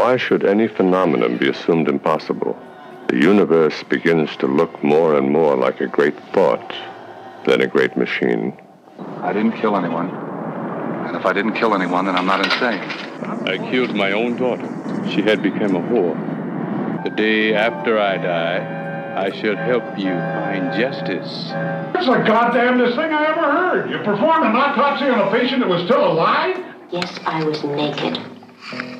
Why should any phenomenon be assumed impossible? The universe begins to look more and more like a great thought than a great machine. I didn't kill anyone. And if I didn't kill anyone, then I'm not insane. I killed my own daughter. She had become a whore. The day after I die, I shall help you find justice. That's the goddamnedest thing I ever heard. You performed an autopsy on a patient that was still alive? Yes, I was naked.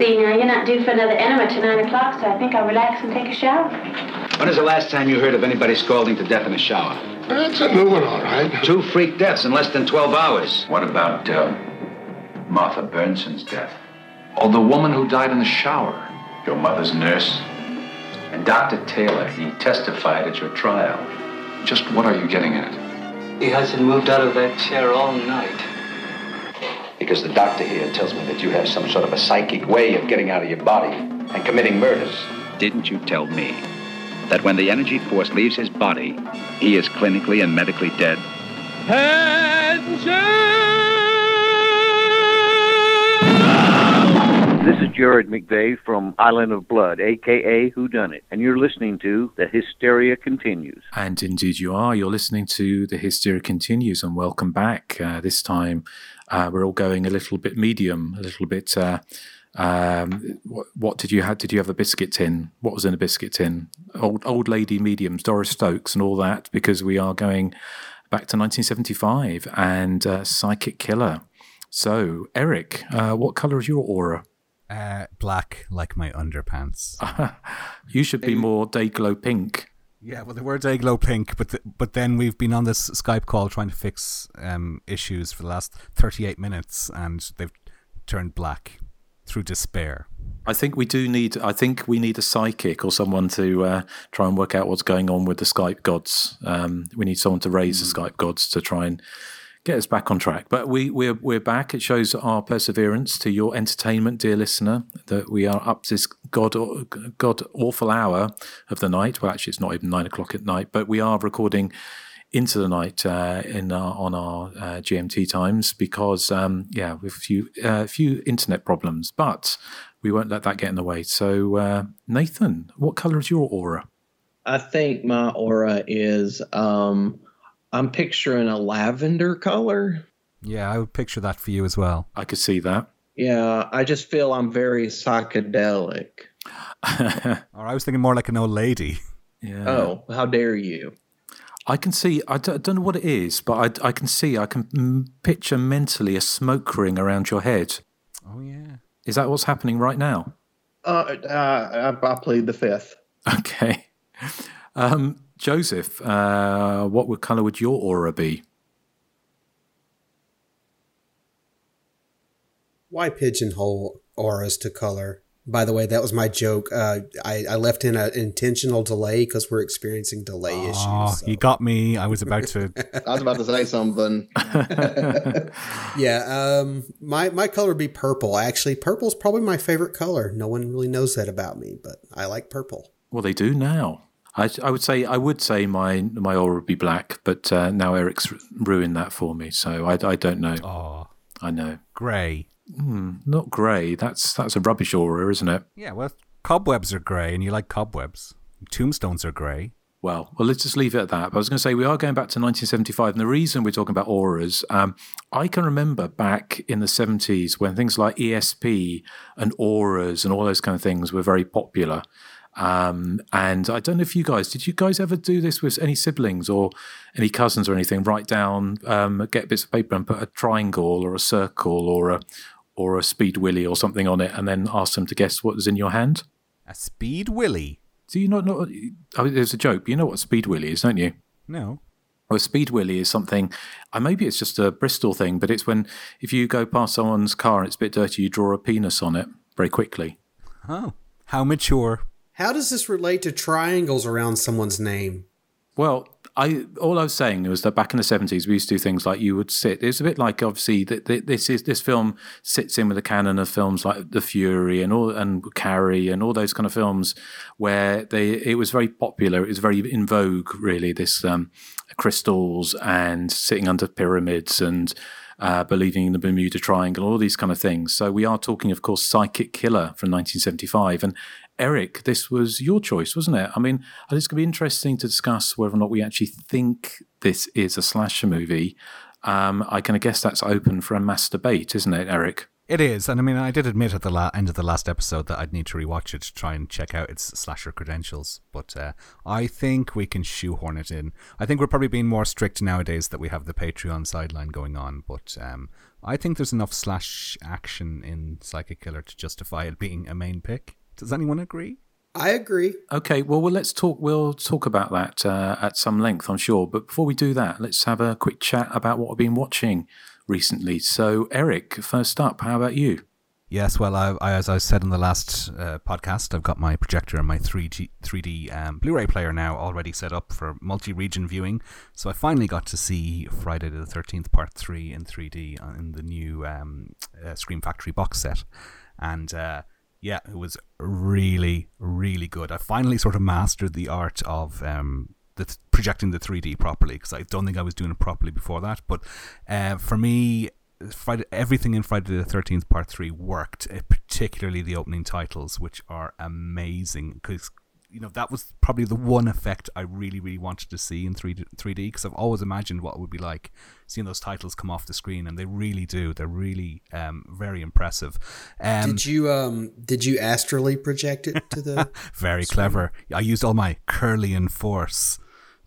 See, now you're not due for another enema till 9 o'clock, so I think I'll relax and take a shower. When is the last time you heard of anybody scalding to death in a shower? That's a new one, all right. Two freak deaths in less than 12 hours. What about uh, Martha Bernson's death? Or the woman who died in the shower? Your mother's nurse? And Dr. Taylor, he testified at your trial. Just what are you getting at? He hasn't moved out of that chair all night. Because the doctor here tells me that you have some sort of a psychic way of getting out of your body and committing murders. Didn't you tell me that when the energy force leaves his body, he is clinically and medically dead? This is Jared McVeigh from Island of Blood, aka Who Done It, and you're listening to The Hysteria Continues. And indeed you are. You're listening to The Hysteria Continues, and welcome back. Uh, this time uh, we're all going a little bit medium, a little bit. Uh, um, what, what, did you have? Did you have a biscuit tin? What was in a biscuit tin? Old old lady mediums, Doris Stokes, and all that, because we are going back to 1975 and uh, Psychic Killer. So, Eric, uh, what color is your aura? Uh, black, like my underpants. you should be more day glow pink. Yeah, well, they were day glow pink, but the, but then we've been on this Skype call trying to fix um, issues for the last thirty eight minutes, and they've turned black through despair. I think we do need. I think we need a psychic or someone to uh, try and work out what's going on with the Skype gods. Um, we need someone to raise mm. the Skype gods to try and get us back on track. But we, we're, we're back. It shows our perseverance to your entertainment, dear listener, that we are up this god, god awful hour of the night. Well, actually, it's not even nine o'clock at night, but we are recording into the night uh, in our, on our uh, GMT times because, um, yeah, with a few, uh, few internet problems, but we won't let that get in the way. So, uh, Nathan, what color is your aura? I think my aura is. Um, I'm picturing a lavender color. Yeah, I would picture that for you as well. I could see that. Yeah, I just feel I'm very psychedelic. or I was thinking more like an old lady. Yeah. Oh, how dare you? I can see. I don't, I don't know what it is, but I, I can see. I can picture mentally a smoke ring around your head. Oh yeah. Is that what's happening right now? Uh, uh I, I plead the fifth. Okay. Um, Joseph, uh, what would color would your aura be? Why pigeonhole auras to color? By the way, that was my joke. Uh, I, I, left in an intentional delay because we're experiencing delay oh, issues. So. You got me. I was about to. I was about to say something. yeah, um, my my color would be purple. Actually, purple is probably my favorite color. No one really knows that about me, but I like purple. Well, they do now. I, I, would say I would say my my aura would be black, but uh, now Eric's ruined that for me, so I, I don't know. Oh, I know. Grey. Mm, not grey. That's that's a rubbish aura, isn't it? Yeah. Well, cobwebs are grey, and you like cobwebs. Tombstones are grey. Well, well, let's just leave it at that. But I was going to say we are going back to 1975, and the reason we're talking about auras, um, I can remember back in the 70s when things like ESP and auras and all those kind of things were very popular. Um, and I don't know if you guys did you guys ever do this with any siblings or any cousins or anything? Write down, um, get bits of paper and put a triangle or a circle or a or a speed willy or something on it, and then ask them to guess what was in your hand. A speed willy. Do you not know? Oh, there's a joke. You know what speed willy is, don't you? No. Well, a speed willy is something. Uh, maybe it's just a Bristol thing, but it's when if you go past someone's car and it's a bit dirty, you draw a penis on it very quickly. Oh, how mature! How does this relate to triangles around someone's name? Well, I all I was saying was that back in the seventies we used to do things like you would sit. It's a bit like obviously that this is this film sits in with a canon of films like The Fury and all and Carrie and all those kind of films where they it was very popular. It was very in vogue, really. This um, crystals and sitting under pyramids and uh, believing in the Bermuda Triangle, all these kind of things. So we are talking, of course, Psychic Killer from 1975. And Eric, this was your choice, wasn't it? I mean, it's going to be interesting to discuss whether or not we actually think this is a slasher movie. Um, I can guess that's open for a mass debate, isn't it, Eric? It is, and I mean, I did admit at the la- end of the last episode that I'd need to rewatch it to try and check out its slasher credentials. But uh, I think we can shoehorn it in. I think we're probably being more strict nowadays that we have the Patreon sideline going on. But um, I think there's enough slash action in Psychic Killer to justify it being a main pick. Does anyone agree? I agree. Okay, well, well let's talk. We'll talk about that uh, at some length, I'm sure. But before we do that, let's have a quick chat about what I've been watching recently. So, Eric, first up, how about you? Yes, well, I, I, as I said in the last uh, podcast, I've got my projector and my 3G, 3D um, Blu-ray player now already set up for multi-region viewing. So I finally got to see Friday the 13th Part 3 in 3D in the new um, uh, Scream Factory box set. And uh, yeah, it was really, really good. I finally sort of mastered the art of um, the projecting the 3D properly because I don't think I was doing it properly before that. But uh, for me, Friday, everything in Friday the Thirteenth Part Three worked, uh, particularly the opening titles, which are amazing because you know that was probably the one effect I really really wanted to see in 3D because I've always imagined what it would be like seeing those titles come off the screen and they really do they're really um, very impressive um, did you um did you astrally project it to the very screen? clever I used all my Kirlian force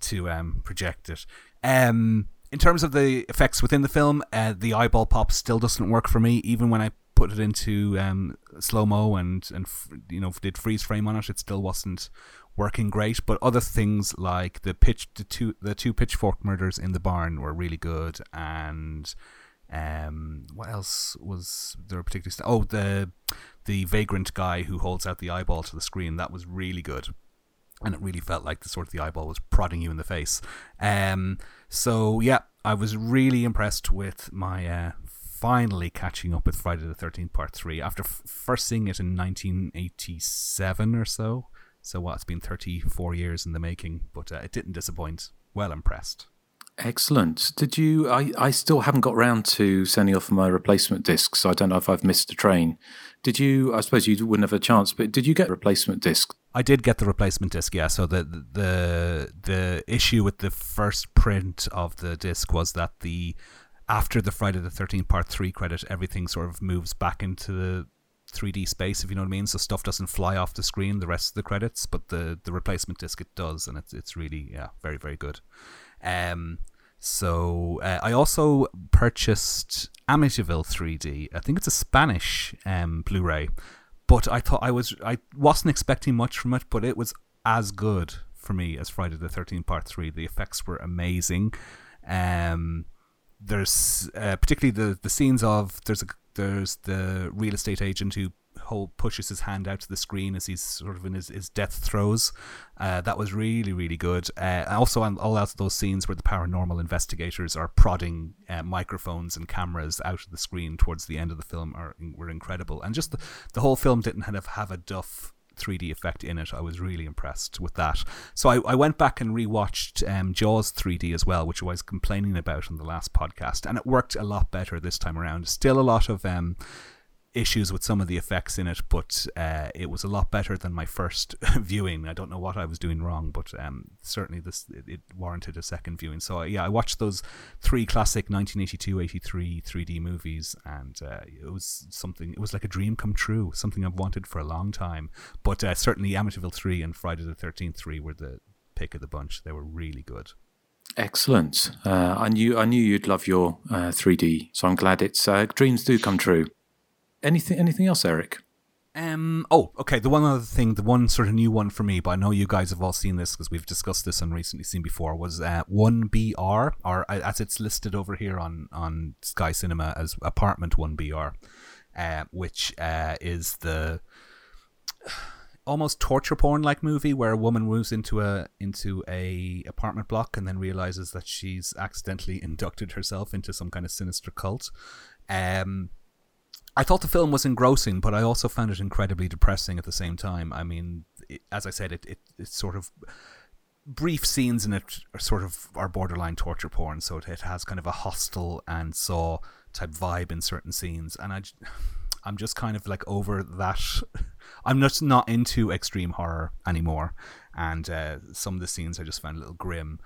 to um, project it. Um, in terms of the effects within the film, uh, the eyeball pop still doesn't work for me. Even when I put it into um, slow mo and and you know did freeze frame on it, it still wasn't working great. But other things like the pitch, the two the two pitchfork murders in the barn were really good, and um, what else was there particularly? St- oh, the the vagrant guy who holds out the eyeball to the screen that was really good and it really felt like the sort of the eyeball was prodding you in the face. Um, so yeah, I was really impressed with my uh, finally catching up with Friday the Thirteenth Part Three after f- first seeing it in 1987 or so. So what? It's been 34 years in the making, but uh, it didn't disappoint. Well impressed. Excellent. Did you? I, I still haven't got round to sending off my replacement disc, so I don't know if I've missed a train. Did you? I suppose you wouldn't have a chance, but did you get replacement disc? I did get the replacement disc, yeah. So the the the issue with the first print of the disc was that the after the Friday the Thirteenth Part Three credit, everything sort of moves back into the 3D space, if you know what I mean. So stuff doesn't fly off the screen the rest of the credits, but the the replacement disc it does, and it's it's really yeah very very good. Um, so uh, I also purchased Amityville 3D. I think it's a Spanish um, Blu-ray, but I thought I was I wasn't expecting much from it, but it was as good for me as Friday the 13th Part 3. The effects were amazing. Um, there's uh, particularly the the scenes of there's a there's the real estate agent who whole pushes his hand out to the screen as he's sort of in his, his death throes. Uh, that was really, really good. Uh, also, on all out of those scenes where the paranormal investigators are prodding uh, microphones and cameras out of the screen towards the end of the film are were incredible. And just the, the whole film didn't kind of have a duff 3D effect in it. I was really impressed with that. So I, I went back and rewatched um, Jaws 3D as well, which I was complaining about in the last podcast, and it worked a lot better this time around. Still a lot of um, issues with some of the effects in it, but uh, it was a lot better than my first viewing. I don't know what I was doing wrong, but um, certainly this it, it, warranted a second viewing. So uh, yeah, I watched those three classic 1982, 83 3D movies, and uh, it was something. It was like a dream come true, something I've wanted for a long time. But uh, certainly Amityville 3 and Friday the 13th 3 were the pick of the bunch. They were really good. Excellent. Uh, I knew I knew you'd love your uh, 3D, so I'm glad it's uh, dreams do come true. Anything anything else, Eric? Um. Oh, okay. The one other thing, the one sort of new one for me, but I know you guys have all seen this because we've discussed this and recently seen before. Was uh, one BR, or uh, as it's listed over here on on Sky Cinema as Apartment One BR, uh, which uh, is the almost torture porn like movie where a woman moves into a into a apartment block and then realizes that she's accidentally inducted herself into some kind of sinister cult. Um I thought the film was engrossing, but I also found it incredibly depressing at the same time. I mean, it, as I said, it, it it's sort of brief scenes in it are sort of are borderline torture porn, so it, it has kind of a Hostel and saw type vibe in certain scenes, and I, I'm just kind of like over that. I'm just not into extreme horror anymore, and uh, some of the scenes I just found a little grim,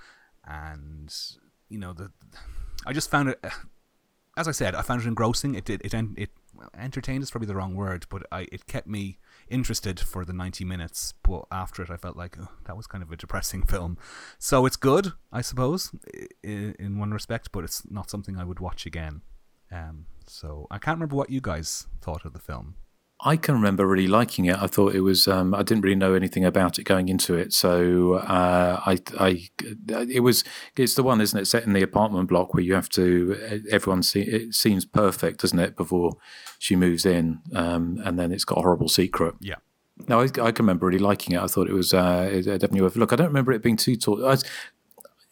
and you know the, I just found it. As I said, I found it engrossing. It did it it entertained is probably the wrong word, but I it kept me interested for the 90 minutes. But after it, I felt like oh, that was kind of a depressing film. So it's good, I suppose, in, in one respect, but it's not something I would watch again. Um, so I can't remember what you guys thought of the film. I can remember really liking it. I thought it was. Um, I didn't really know anything about it going into it, so uh, I, I, it was. It's the one, isn't it? Set in the apartment block where you have to. Everyone see it seems perfect, doesn't it? Before she moves in, um, and then it's got a horrible secret. Yeah. No, I, I, can remember really liking it. I thought it was uh, it definitely worth a look. I don't remember it being too tall. I,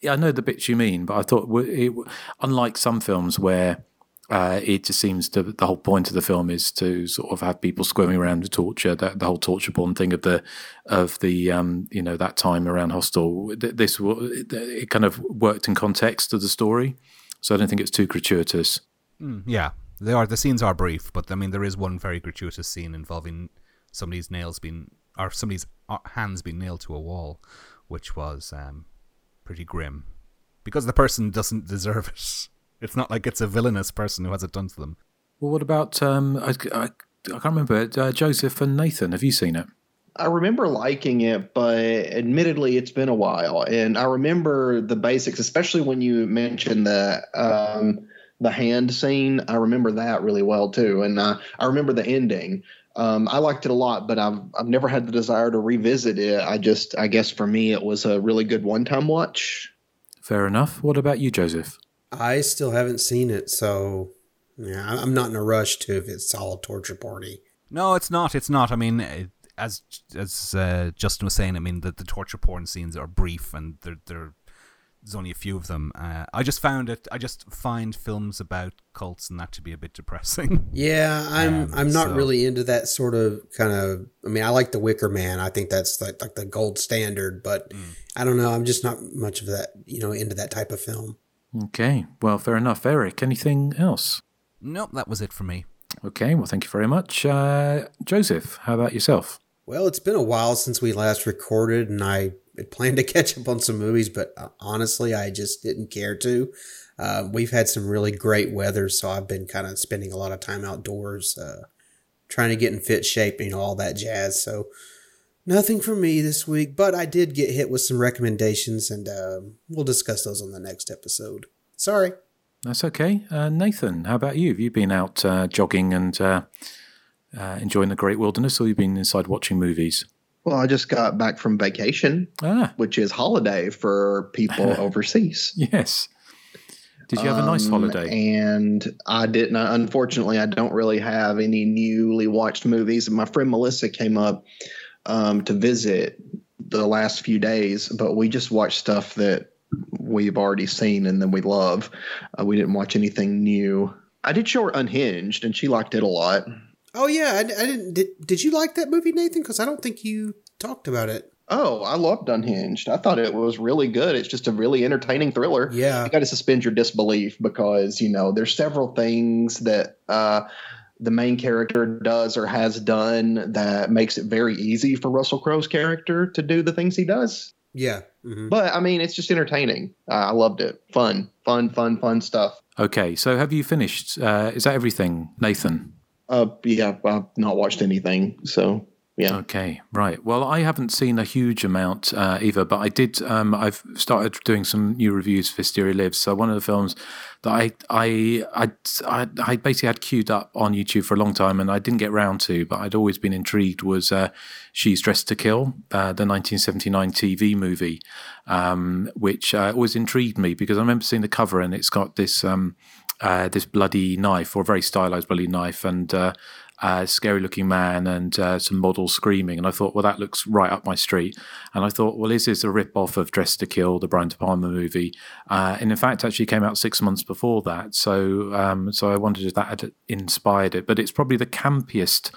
yeah, I know the bits you mean, but I thought it, unlike some films where uh, it just seems to the whole point of the film is to sort of have people squirming around the torture that the whole torture porn thing of the of the um, you know that time around Hostel. This it kind of worked in context of the story, so I don't think it's too gratuitous. Mm, yeah, they are. The scenes are brief, but I mean there is one very gratuitous scene involving somebody's nails being or somebody's uh, hands being nailed to a wall, which was um, pretty grim because the person doesn't deserve it. It's not like it's a villainous person who has it done to them. Well, what about um, I, I, I can't remember it. Uh, Joseph and Nathan. Have you seen it? I remember liking it, but admittedly, it's been a while, and I remember the basics, especially when you mentioned the um, the hand scene. I remember that really well too, and uh, I remember the ending. Um, I liked it a lot, but I've I've never had the desire to revisit it. I just I guess for me it was a really good one time watch. Fair enough. What about you, Joseph? I still haven't seen it, so yeah, I'm not in a rush to if it's all a torture party. No, it's not. It's not. I mean, as as uh, Justin was saying, I mean the, the torture porn scenes are brief and they're they're there's only a few of them. Uh, I just found it. I just find films about cults and that to be a bit depressing. Yeah, I'm. Um, I'm not so. really into that sort of kind of. I mean, I like The Wicker Man. I think that's like like the gold standard. But mm. I don't know. I'm just not much of that. You know, into that type of film. Okay, well, fair enough. Eric, anything else? Nope, that was it for me. Okay, well, thank you very much. Uh, Joseph, how about yourself? Well, it's been a while since we last recorded, and I had planned to catch up on some movies, but uh, honestly, I just didn't care to. Uh, we've had some really great weather, so I've been kind of spending a lot of time outdoors, uh, trying to get in fit shape, you know, all that jazz. So, nothing for me this week, but I did get hit with some recommendations, and uh, we'll discuss those on the next episode. Sorry. That's okay. Uh, Nathan, how about you? Have you been out uh, jogging and uh, uh, enjoying the great wilderness, or have you been inside watching movies? Well, I just got back from vacation, ah. which is holiday for people overseas. Yes. Did you have a nice um, holiday? And I didn't. Unfortunately, I don't really have any newly watched movies. My friend Melissa came up um, to visit the last few days, but we just watched stuff that we've already seen and then we love. Uh, we didn't watch anything new. I did show her Unhinged, and she liked it a lot. Oh yeah, I, I didn't. Did, did you like that movie, Nathan? Because I don't think you talked about it. Oh, I loved Unhinged. I thought it was really good. It's just a really entertaining thriller. Yeah, you got to suspend your disbelief because you know there's several things that uh, the main character does or has done that makes it very easy for Russell Crowe's character to do the things he does. Yeah. Mm-hmm. But I mean, it's just entertaining. Uh, I loved it. Fun, fun, fun, fun stuff. Okay. So have you finished? Uh, is that everything, Nathan? Uh, yeah, I've not watched anything. So yeah. Okay. Right. Well, I haven't seen a huge amount uh, either, but I did. Um, I've started doing some new reviews for Hysteria Lives. So one of the films that I I I I, basically had queued up on YouTube for a long time, and I didn't get round to, but I'd always been intrigued. Was uh, She's Dressed to Kill, uh, the 1979 TV movie, um, which uh, always intrigued me because I remember seeing the cover and it's got this. Um, uh, this bloody knife, or a very stylized bloody knife, and uh, scary looking man and uh, some models screaming. And I thought, well, that looks right up my street. And I thought, well, is this a rip off of Dressed to Kill, the Brian De Palma movie? Uh, and in fact, actually came out six months before that. So, um, so I wondered if that had inspired it. But it's probably the campiest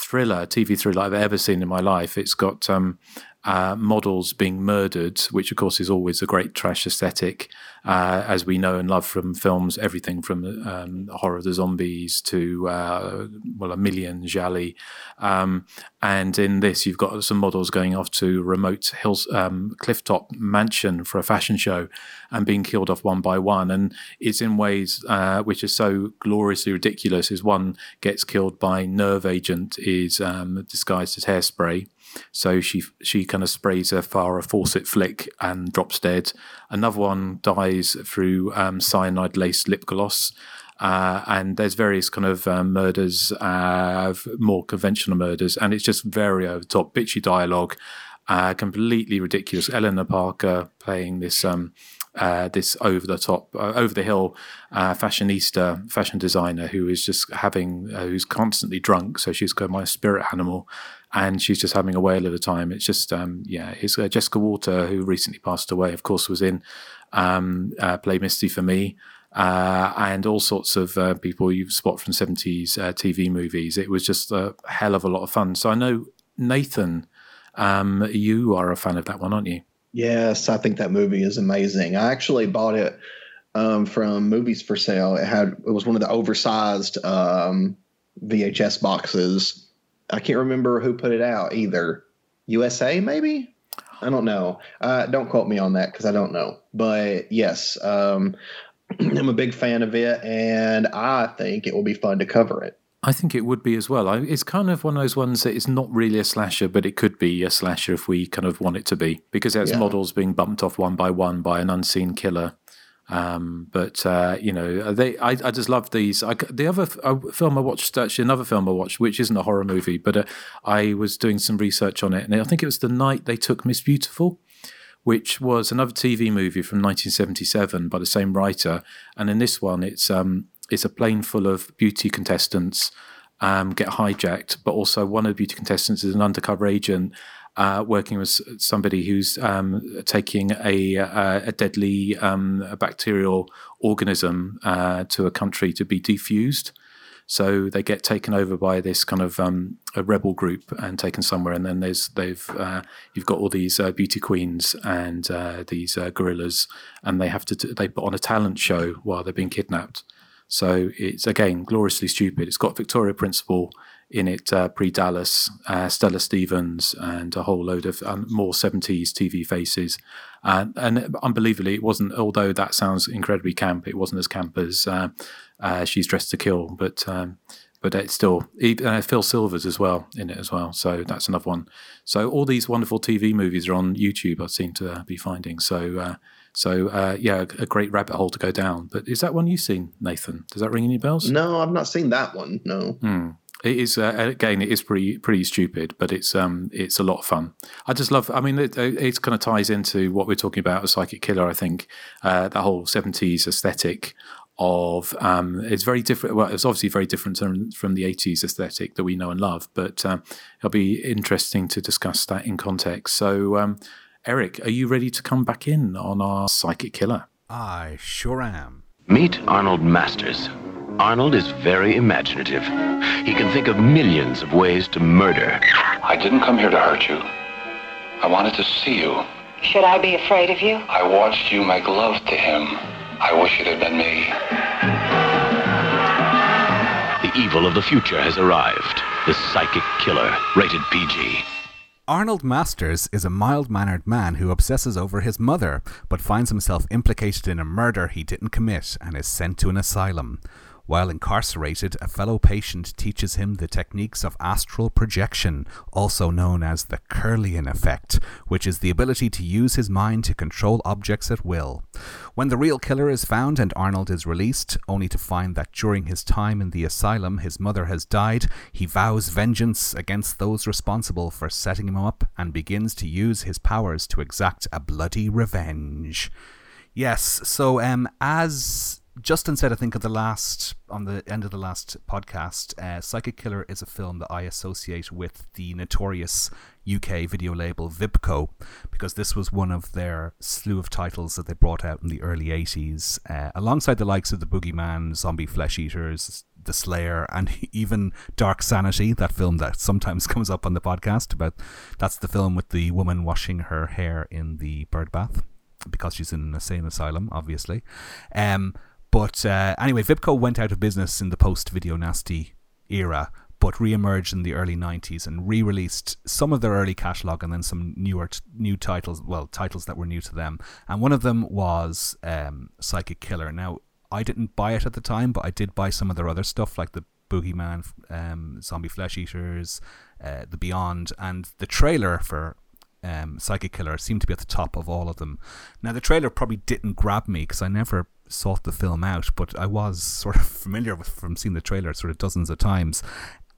thriller, TV thriller I've ever seen in my life. It's got um, uh, models being murdered, which of course is always a great trash aesthetic, uh, as we know and love from films, everything from um, horror of the zombies to uh, well, a million Jali, um, and in this you've got some models going off to remote hills, um, clifftop mansion for a fashion show, and being killed off one by one, and it's in ways uh, which are so gloriously ridiculous. Is one gets killed by nerve agent is um, disguised as hairspray so she she kind of sprays her Farrah Fawcett flick and drops dead. Another one dies through um, cyanide laced lip gloss. Uh, and there's various kind of um, murders, uh, more conventional murders, and it's just very over the top, bitchy dialogue, uh, completely ridiculous. Eleanor Parker playing this um, uh, this over the top, uh, over the hill uh, fashionista, fashion designer who is just having, uh, who's constantly drunk. So she's got my spirit animal and she's just having a whale of a time. It's just, um, yeah, it's uh, Jessica Walter, who recently passed away, of course, was in um, uh, Play Misty for Me. Uh, and all sorts of uh, people you spot from 70s uh, TV movies. It was just a hell of a lot of fun. So I know, Nathan, um, you are a fan of that one, aren't you? Yes, I think that movie is amazing. I actually bought it um, from Movies for Sale. It had it was one of the oversized um, VHS boxes I can't remember who put it out either. USA, maybe? I don't know. Uh, don't quote me on that because I don't know. But yes, um, I'm a big fan of it, and I think it will be fun to cover it. I think it would be as well. I, it's kind of one of those ones that is not really a slasher, but it could be a slasher if we kind of want it to be, because it has yeah. models being bumped off one by one by an unseen killer. Um, but uh, you know, they I, I just love these. I, the other uh, film I watched, actually another film I watched, which isn't a horror movie, but uh, I was doing some research on it, and I think it was the night they took Miss Beautiful, which was another TV movie from 1977 by the same writer. And in this one, it's um, it's a plane full of beauty contestants um, get hijacked, but also one of the beauty contestants is an undercover agent uh, working with somebody who's um, taking a, a, a deadly um, a bacterial organism uh, to a country to be defused. So they get taken over by this kind of um, a rebel group and taken somewhere, and then there's they've uh, you've got all these uh, beauty queens and uh, these uh, gorillas, and they have to t- they put on a talent show while they're being kidnapped. So it's again gloriously stupid. It's got Victoria Principal in it uh, pre Dallas, uh, Stella Stevens, and a whole load of um, more 70s TV faces. Uh, and unbelievably, it wasn't, although that sounds incredibly camp, it wasn't as camp as uh, uh, She's Dressed to Kill, but. Um, but it's still uh, Phil Silvers as well in it as well, so that's another one. So all these wonderful TV movies are on YouTube. I seem to be finding. So so uh, yeah, a great rabbit hole to go down. But is that one you've seen, Nathan? Does that ring any bells? No, I've not seen that one. No. Hmm. It is uh, again. It is pretty pretty stupid, but it's um it's a lot of fun. I just love. I mean, it, it kind of ties into what we're talking about a psychic killer. I think uh, that whole seventies aesthetic of um, it's very different. Well, it's obviously very different from, from the eighties aesthetic that we know and love. But um, it'll be interesting to discuss that in context. So, um, Eric, are you ready to come back in on our psychic killer? I sure am. Meet Arnold Masters Arnold is very imaginative. He can think of millions of ways to murder. I didn't come here to hurt you. I wanted to see you. Should I be afraid of you? I watched you make love to him. I wish it had been me. The evil of the future has arrived. The Psychic Killer, rated PG. Arnold Masters is a mild mannered man who obsesses over his mother, but finds himself implicated in a murder he didn't commit and is sent to an asylum. While incarcerated, a fellow patient teaches him the techniques of astral projection, also known as the Kirlian effect, which is the ability to use his mind to control objects at will. When the real killer is found and Arnold is released, only to find that during his time in the asylum his mother has died, he vows vengeance against those responsible for setting him up and begins to use his powers to exact a bloody revenge. Yes, so um, as Justin said, I think, at the last, on the end of the last podcast, uh, Psychic Killer is a film that I associate with the notorious UK video label Vipco, because this was one of their slew of titles that they brought out in the early 80s, uh, alongside the likes of The Boogeyman, Zombie Flesh Eaters, The Slayer, and even Dark Sanity, that film that sometimes comes up on the podcast about that's the film with the woman washing her hair in the bird bath because she's in an insane asylum, obviously. Um, but uh, anyway, Vipco went out of business in the post Video Nasty era, but re-emerged in the early 90s and re-released some of their early catalog and then some newer t- new titles well titles that were new to them. And one of them was um, psychic killer. Now i didn't buy it at the time but i did buy some of their other stuff like the boogeyman um, zombie flesh eaters uh, the beyond and the trailer for um, psychic killer seemed to be at the top of all of them now the trailer probably didn't grab me because i never sought the film out, but I was sort of familiar with from seeing the trailer sort of dozens of times.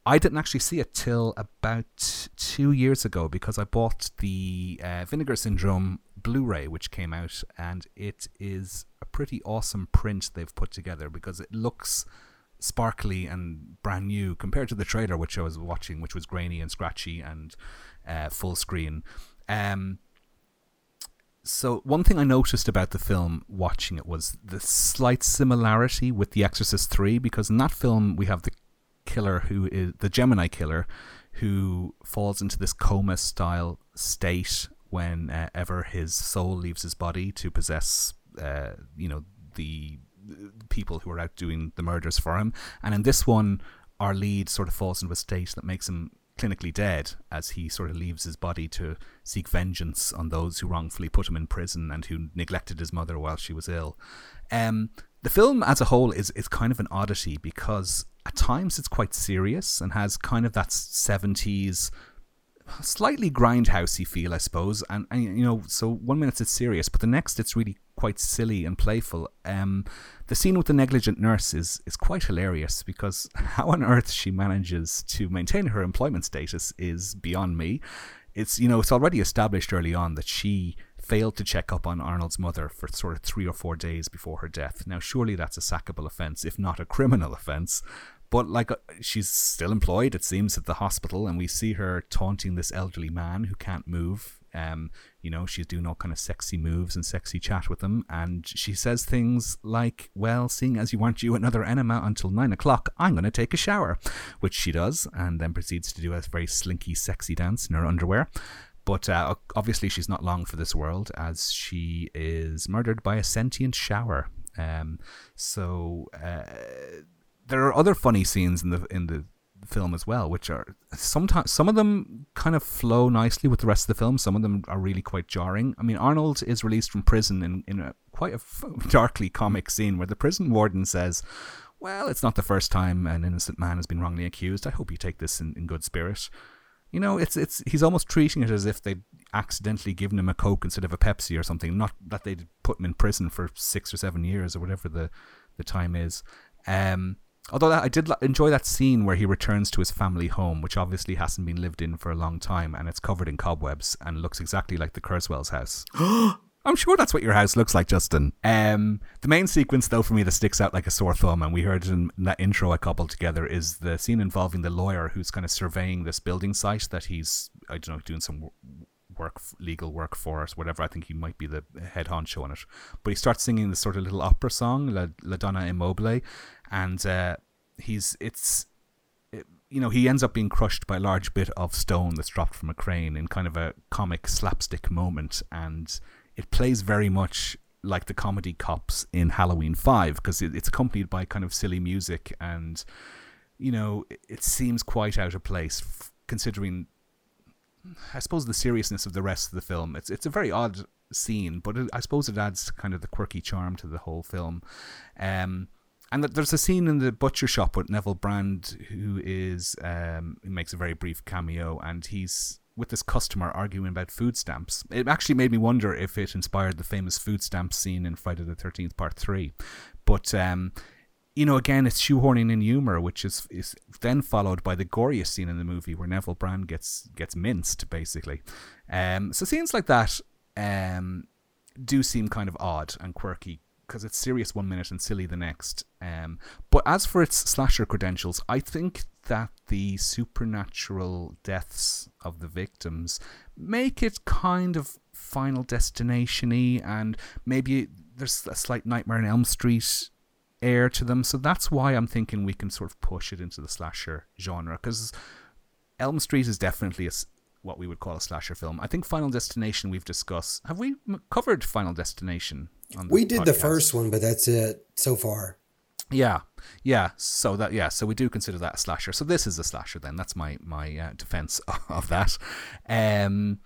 I didn't actually see it till about two years ago because I bought the uh, Vinegar Syndrome Blu ray, which came out, and it is a pretty awesome print they've put together because it looks sparkly and brand new compared to the trailer, which I was watching, which was grainy and scratchy and uh, full screen. Um, so one thing I noticed about the film watching it was the slight similarity with The Exorcist 3 because in that film we have the killer who is the Gemini killer who falls into this coma style state whenever his soul leaves his body to possess uh, you know the people who are out doing the murders for him. And in this one our lead sort of falls into a state that makes him clinically dead as he sort of leaves his body to seek vengeance on those who wrongfully put him in prison and who neglected his mother while she was ill. Um, the film as a whole is, is kind of an oddity because at times it's quite serious and has kind of that 70s slightly grindhousey feel, I suppose. And, and you know, so one minute it's serious, but the next it's really quite silly and playful. Um, the scene with the negligent nurse is is quite hilarious because how on earth she manages to maintain her employment status is beyond me. It's you know it's already established early on that she failed to check up on Arnold's mother for sort of three or four days before her death. Now, surely that's a sackable offence, if not a criminal offence. But like uh, she's still employed, it seems, at the hospital, and we see her taunting this elderly man who can't move. Um, you know, she's doing all kind of sexy moves and sexy chat with them, and she says things like, "Well, seeing as you aren't due another enema until nine o'clock, I'm going to take a shower," which she does, and then proceeds to do a very slinky, sexy dance in her underwear. But uh, obviously, she's not long for this world, as she is murdered by a sentient shower. Um, so. Uh, there are other funny scenes in the in the film as well, which are sometimes some of them kind of flow nicely with the rest of the film. Some of them are really quite jarring. I mean, Arnold is released from prison in in a quite a darkly comic scene where the prison warden says, "Well, it's not the first time an innocent man has been wrongly accused. I hope you take this in, in good spirit." You know, it's it's he's almost treating it as if they'd accidentally given him a Coke instead of a Pepsi or something. Not that they'd put him in prison for six or seven years or whatever the the time is. Um, Although I did enjoy that scene where he returns to his family home, which obviously hasn't been lived in for a long time, and it's covered in cobwebs and looks exactly like the Kurzweil's house. I'm sure that's what your house looks like, Justin. Um, the main sequence, though, for me that sticks out like a sore thumb, and we heard it in that intro I cobbled together, is the scene involving the lawyer who's kind of surveying this building site that he's, I don't know, doing some work, legal work for us, whatever. I think he might be the head honcho on it. But he starts singing this sort of little opera song, La, La Donna è Mobile, and uh, he's it's you know he ends up being crushed by a large bit of stone that's dropped from a crane in kind of a comic slapstick moment, and it plays very much like the comedy cops in Halloween Five because it's accompanied by kind of silly music and you know it, seems quite out of place considering I suppose the seriousness of the rest of the film. It's it's a very odd scene, but it, I suppose it adds kind of the quirky charm to the whole film. Um, and there's a scene in the butcher shop with Neville Brand, who is um, makes a very brief cameo, and he's with this customer arguing about food stamps. It actually made me wonder if it inspired the famous food stamp scene in Friday the Thirteenth Part Three. But um, you know, again, it's shoehorning in humor, which is is then followed by the goriest scene in the movie where Neville Brand gets gets minced, basically. Um, so scenes like that um, do seem kind of odd and quirky because it's serious one minute and silly the next. Um, but as for its slasher credentials, I think that the supernatural deaths of the victims make it kind of Final Destination y, and maybe there's a slight Nightmare in Elm Street air to them. So that's why I'm thinking we can sort of push it into the slasher genre because Elm Street is definitely a, what we would call a slasher film. I think Final Destination we've discussed. Have we covered Final Destination? we did podcast? the first one, but that's it so far. Yeah, yeah. So that yeah, so we do consider that a slasher. So this is a slasher. Then that's my my uh, defense of that. Um,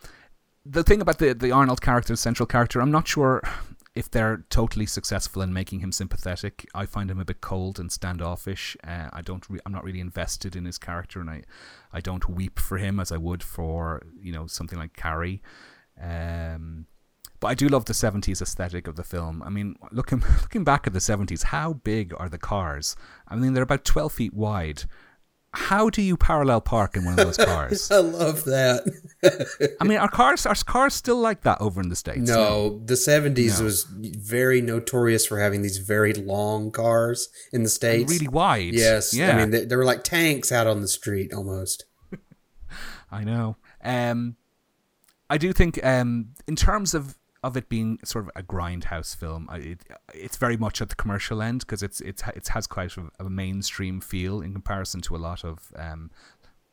the thing about the the Arnold character, the central character, I'm not sure if they're totally successful in making him sympathetic. I find him a bit cold and standoffish. Uh, I don't. Re- I'm not really invested in his character, and I I don't weep for him as I would for you know something like Carrie. Um, but I do love the 70s aesthetic of the film. I mean, looking looking back at the 70s, how big are the cars? I mean, they're about 12 feet wide. How do you parallel park in one of those cars? I love that. I mean, are cars are cars still like that over in the states? No, the 70s no. was very notorious for having these very long cars in the states, and really wide. Yes, yeah. I mean, they, they were like tanks out on the street almost. I know. Um, I do think, um, in terms of of it being sort of a grindhouse film, it, it's very much at the commercial end because it's it's it has quite a, a, mainstream feel in comparison to a lot of um,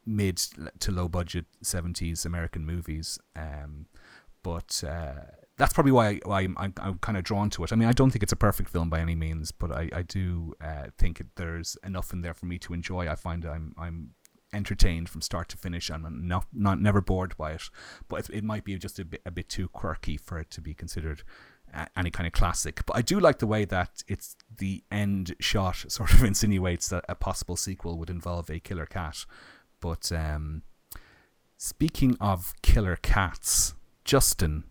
mid to low budget seventies American movies. Um, but uh, that's probably why, I, why I'm, I'm, kind of drawn to it. I mean, I don't think it's a perfect film by any means, but I, I do uh, think there's enough in there for me to enjoy. I find I'm I'm entertained from start to finish and I'm not, not never bored by it. But it, it might be just a bit a bit too quirky for it to be considered any kind of classic. But I do like the way that it's the end shot sort of insinuates that a possible sequel would involve a killer cat. But um, speaking of killer cats, Justin,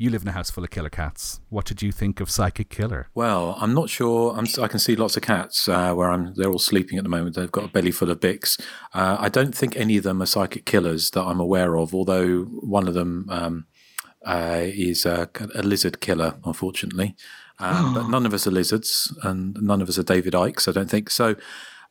you live in a house full of killer cats. What did you think of Psychic Killer? Well, I'm not sure. I'm, i can see lots of cats uh, where I'm. They're all sleeping at the moment. They've got a belly full of Bix. Uh, I don't think any of them are psychic killers that I'm aware of. Although one of them um, uh, is a, a, lizard killer, unfortunately. Um, but none of us are lizards, and none of us are David Icke. I don't think so.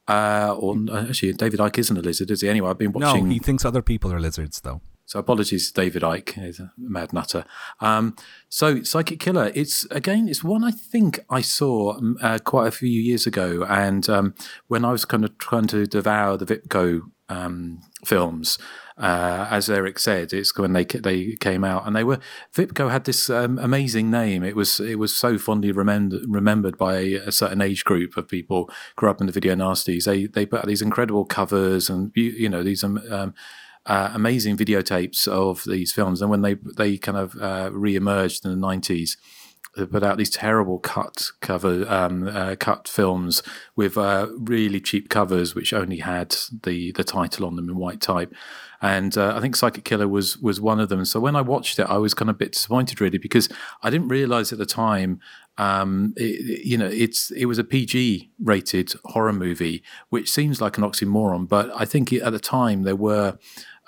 Uh, or actually, David Icke isn't a lizard, is he? Anyway, I've been watching. No, he thinks other people are lizards, though. So apologies, David Icke, he's a mad nutter. Um, so Psychic Killer, it's again, it's one I think I saw um, uh, quite a few years ago, and um, when I was kind of trying to devour the Vipco um, films. Uh, as Eric said, it's when they they came out, and they were Vipco had this um, amazing name. It was it was so fondly remembered remembered by a certain age group of people grew up in the video nasties. They they put out these incredible covers and you know these um, um uh, amazing videotapes of these films. And when they they kind of uh, re-emerged in the nineties, they put out these terrible cut cover um, uh, cut films with uh, really cheap covers, which only had the the title on them in white type. And uh, I think Psychic Killer was was one of them. So when I watched it, I was kind of a bit disappointed, really, because I didn't realize at the time um, it, you know, it's it was a PG rated horror movie, which seems like an oxymoron, but I think at the time there were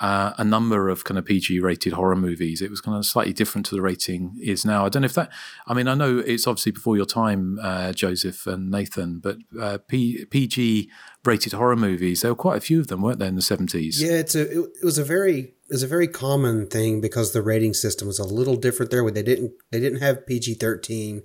uh, a number of kind of PG rated horror movies. It was kind of slightly different to the rating is now. I don't know if that. I mean, I know it's obviously before your time, uh, Joseph and Nathan, but uh, PG rated horror movies. There were quite a few of them, weren't there, in the seventies? Yeah, it's a, it, was a very it was a very common thing because the rating system was a little different there. Where they didn't they didn't have PG thirteen,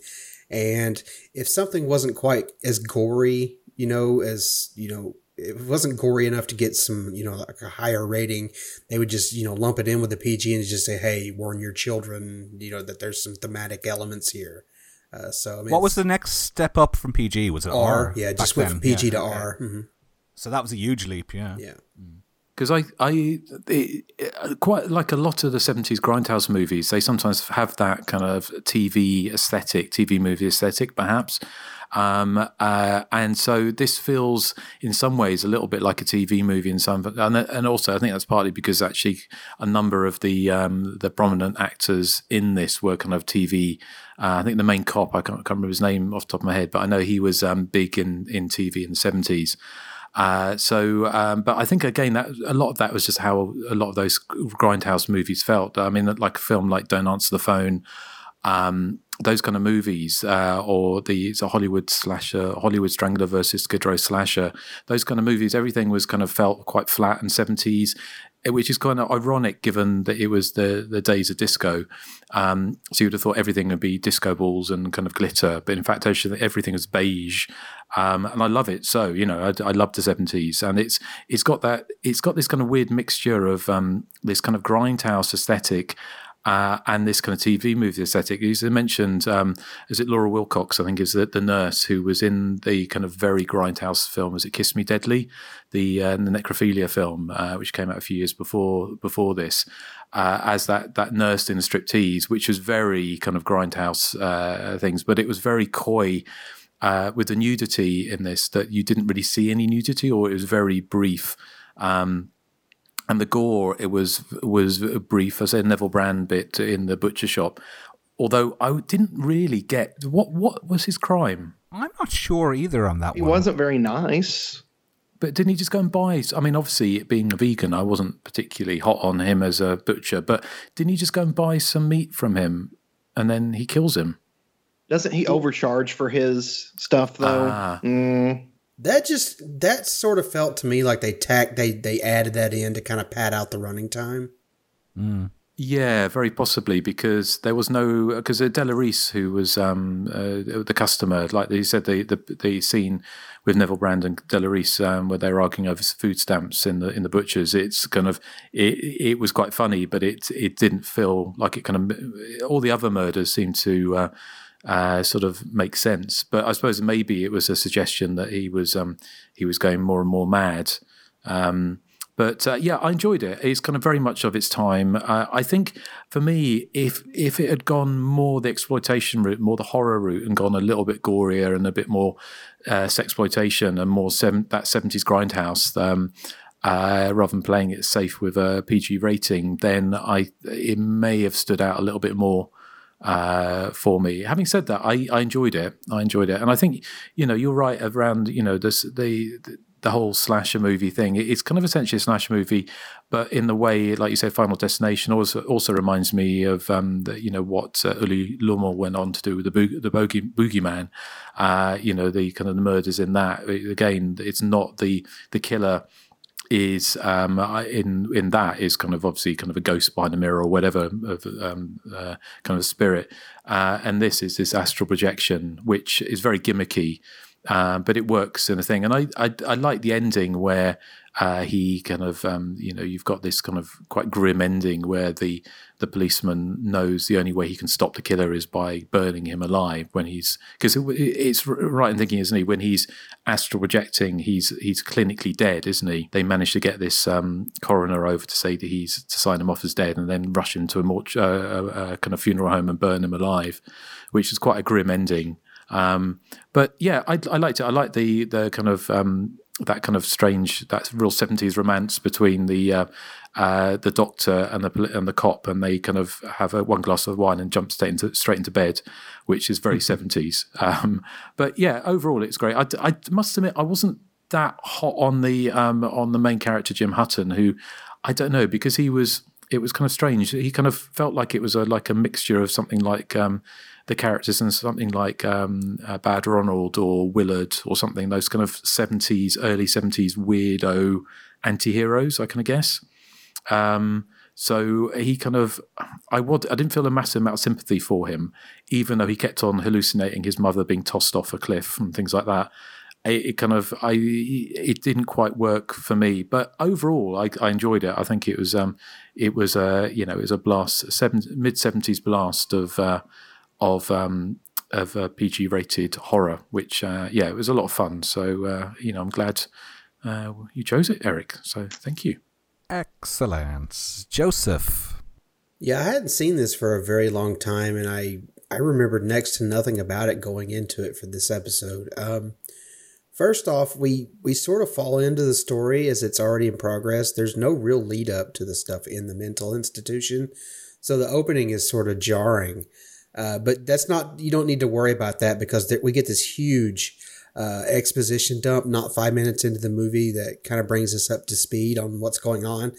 and if something wasn't quite as gory, you know, as you know it wasn't gory enough to get some, you know, like a higher rating, they would just, you know, lump it in with the PG and just say, "Hey, warn your children," you know, that there's some thematic elements here. Uh, so, I mean, what was the next step up from PG? Was it R? R? Yeah, just went from PG yeah, to okay. R. Mm-hmm. So that was a huge leap. Yeah. Yeah. Because I, I, it, it, quite like a lot of the seventies grindhouse movies, they sometimes have that kind of TV aesthetic, TV movie aesthetic, perhaps. Um, uh, and so this feels, in some ways, a little bit like a TV movie. In some, and, and also I think that's partly because actually a number of the um, the prominent actors in this were kind of TV. Uh, I think the main cop, I can't, can't, remember his name off the top of my head, but I know he was um, big in in TV in the seventies. Uh, so, um, but I think again that a lot of that was just how a lot of those grindhouse movies felt. I mean, like a film like Don't Answer the Phone, um, those kind of movies, uh, or the it's a Hollywood slasher, Hollywood Strangler versus Skid Row slasher. Those kind of movies, everything was kind of felt quite flat and seventies. which is kind of ironic given that it was the the days of disco. Um, so you would have thought everything would be disco balls and kind of glitter, but in fact, actually, everything was beige, um, and I love it. So you know, I, I love the seventies, and it's it's got that it's got this kind of weird mixture of um, this kind of grindhouse aesthetic uh, and this kind of TV movie aesthetic. He's mentioned, um, is it Laura Wilcox? I think is the, the nurse who was in the kind of very grindhouse film. Was it Kiss Me Deadly, the uh, the necrophilia film, uh, which came out a few years before before this, uh, as that that nurse in the striptease, which was very kind of grindhouse uh, things, but it was very coy. Uh, with the nudity in this, that you didn't really see any nudity, or it was very brief. Um, and the gore it was was brief. I said Neville Brand bit in the butcher shop, although I didn't really get what what was his crime. I'm not sure either on that He one. He wasn't very nice. But didn't he just go and buy? I mean, obviously, being a vegan, I wasn't particularly hot on him as a butcher. But didn't he just go and buy some meat from him, and then he kills him? Doesn't he overcharge for his stuff though? Ah. Mm. That just that sort of felt to me like they tacked they they added that in to kind of pad out the running time. Yeah, very possibly because there was no because Della Reese, who was um, uh, the customer, like he said, the, the the scene with Neville Brand and Della Reese um, where they were arguing over food stamps in the in the butchers. It's kind of it, it was quite funny, but it it didn't feel like it kind of all the other murders seemed to. Uh, uh, sort of make sense, but I suppose maybe it was a suggestion that he was um, he was going more and more mad. Um, but uh, yeah, I enjoyed it. It's kind of very much of its time. Uh, I think for me, if if it had gone more the exploitation route, more the horror route, and gone a little bit gorier and a bit more uh, sexploitation and more that seventies grindhouse, um, uh, rather than playing it safe with a PG rating, then I it may have stood out a little bit more uh, for me. Having said that, I, I enjoyed it. I enjoyed it, and I think you know you're right around you know this the. the the whole slasher movie thing. It's kind of essentially a slasher movie, but in the way, like you say, Final Destination also also reminds me of um, the, you know what uh, Ulli Lommel went on to do with the boog- the bogey boogeyman. Uh, you know the kind of the murders in that. Again, it's not the the killer is um, in in that is kind of obviously kind of a ghost behind a mirror or whatever of um, uh, kind of spirit, uh, and this is this astral projection, which is very gimmicky, uh, but it works in a thing. And I I, I like the ending where uh, he kind of um, you know you've got this kind of quite grim ending where the the policeman knows the only way he can stop the killer is by burning him alive when he's because it, it's right in thinking isn't he? When he's astral projecting he's he's clinically dead isn't he? They managed to get this um, coroner over to say that he's to sign him off as dead and then rush him to a, mortu- uh, a kind of funeral home and burn him alive which is quite a grim ending. Um, but yeah I, I liked it. I liked the the kind of um, that kind of strange, that real seventies romance between the uh, uh, the doctor and the and the cop, and they kind of have a one glass of wine and jump straight into straight into bed, which is very 70s Um, but yeah, overall, it's great. I, I must admit, I wasn't that hot on the um, on the main character Jim Hutton, who I don't know because he was it was kind of strange. He kind of felt like it was a like a mixture of something like um, the characters and something like um, uh, Bad Ronald or Willard or something. Those kind of seventies, early seventies weirdo anti-heroes, I kind of guess. Um, so he kind of, I would, I didn't feel a massive amount of sympathy for him, even though he kept on hallucinating his mother being tossed off a cliff and things like that. It, it kind of, I, it didn't quite work for me. But overall, I, I enjoyed it. I think it was, um, it was a, you know, it was a blast, mid seventies blast of, uh, of, um, of uh, PG rated horror, which, uh, yeah, it was a lot of fun. So, uh, you know, I'm glad uh, you chose it, Eric. So thank you. Excellent. Joseph. Yeah, I hadn't seen this for a very long time, and I I remembered next to nothing about it going into it for this episode. Um, first off, we we sort of fall into the story as it's already in progress. There's no real lead up to the stuff in the mental institution, so the opening is sort of jarring. Uh, but that's not you don't need to worry about that because we get this huge uh, exposition dump not five minutes into the movie that kind of brings us up to speed on what's going on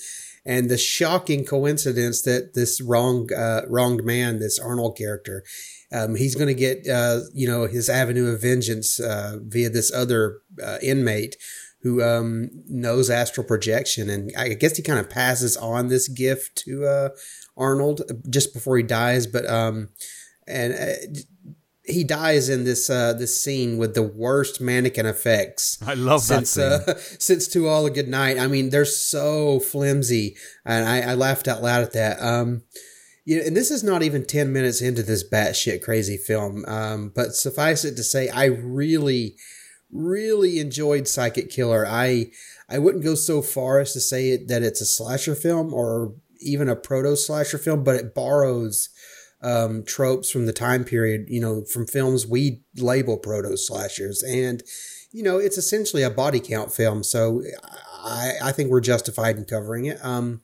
and the shocking coincidence that this wrong uh, wronged man this arnold character um, he's going to get uh, you know his avenue of vengeance uh, via this other uh, inmate who um, knows astral projection, and I guess he kind of passes on this gift to uh, Arnold just before he dies. But um, and uh, he dies in this uh, this scene with the worst mannequin effects. I love since, that scene. Uh, since To All a Good Night. I mean, they're so flimsy, and I, I laughed out loud at that. Um, you know, and this is not even ten minutes into this batshit crazy film. Um, but suffice it to say, I really, really enjoyed Psychic Killer. I I wouldn't go so far as to say it, that it's a slasher film or even a proto slasher film, but it borrows um, tropes from the time period, you know, from films we label proto slashers. And, you know, it's essentially a body count film. So I, I think we're justified in covering it. Um,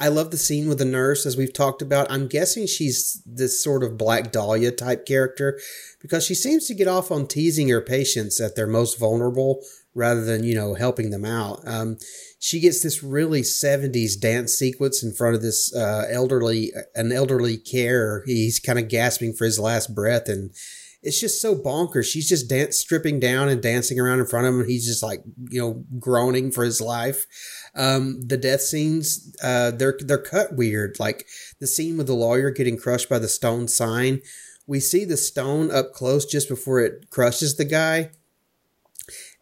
I love the scene with the nurse, as we've talked about. I'm guessing she's this sort of Black Dahlia type character because she seems to get off on teasing her patients at their most vulnerable rather than, you know, helping them out. Um, she gets this really 70s dance sequence in front of this uh, elderly, an elderly care. He's kind of gasping for his last breath and it's just so bonkers. She's just dance, stripping down and dancing around in front of him. And he's just like, you know, groaning for his life. Um, the death scenes, uh, they're, they're cut weird. Like the scene with the lawyer getting crushed by the stone sign. We see the stone up close just before it crushes the guy.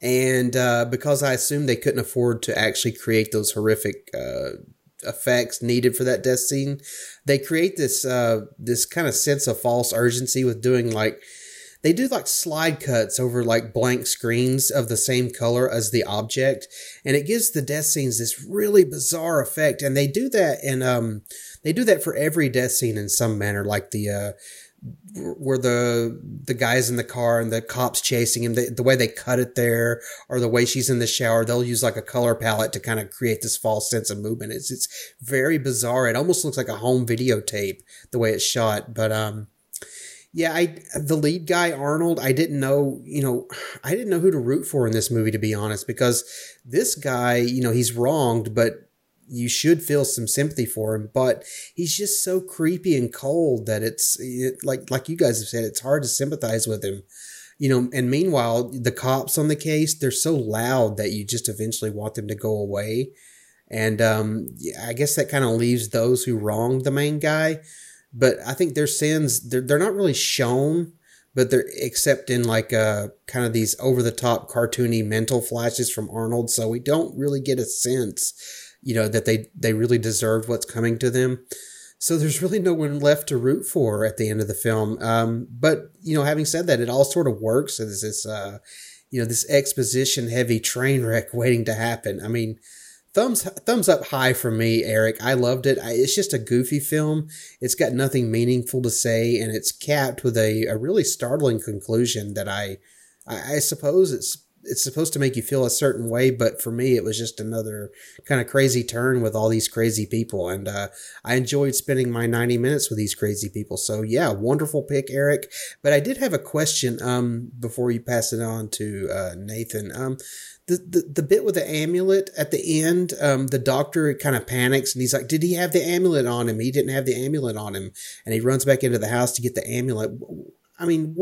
And, uh, because I assume they couldn't afford to actually create those horrific, uh, effects needed for that death scene, they create this, uh, this kind of sense of false urgency with doing like, they do like slide cuts over like blank screens of the same color as the object. And it gives the death scenes this really bizarre effect. And they do that and um they do that for every death scene in some manner like the where the the guys in the car and the cops chasing him. The, the way they cut it there or the way she's in the shower they'll use like a color palette to kind of create this false sense of movement. It's it's very bizarre. It almost looks like a home videotape the way it's shot. But um yeah, I the lead guy Arnold, I didn't know, you know, I didn't know who to root for in this movie to be honest because this guy, you know, he's wronged, but you should feel some sympathy for him, but he's just so creepy and cold that it's it, like like you guys have said, it's hard to sympathize with him. You know, and meanwhile, the cops on the case, they're so loud that you just eventually want them to go away. And um, I guess that kind of leaves those who wronged the main guy but I think their sins they're they're not really shown, but they're except in like uh kind of these over the top cartoony mental flashes from Arnold, so we don't really get a sense, you know, that they they really deserve what's coming to them. So there's really no one left to root for at the end of the film. Um, but you know, having said that, it all sort of works as this uh, you know, this exposition heavy train wreck waiting to happen. I mean, thumbs thumbs up high for me, Eric. I loved it. I, it's just a goofy film. It's got nothing meaningful to say, and it's capped with a, a really startling conclusion that I, I, I suppose it's it's supposed to make you feel a certain way, but for me, it was just another kind of crazy turn with all these crazy people. And uh, I enjoyed spending my 90 minutes with these crazy people. So, yeah, wonderful pick, Eric. But I did have a question um, before you pass it on to uh, Nathan. Um, the, the, the bit with the amulet at the end, um, the doctor kind of panics and he's like, Did he have the amulet on him? He didn't have the amulet on him. And he runs back into the house to get the amulet. I mean,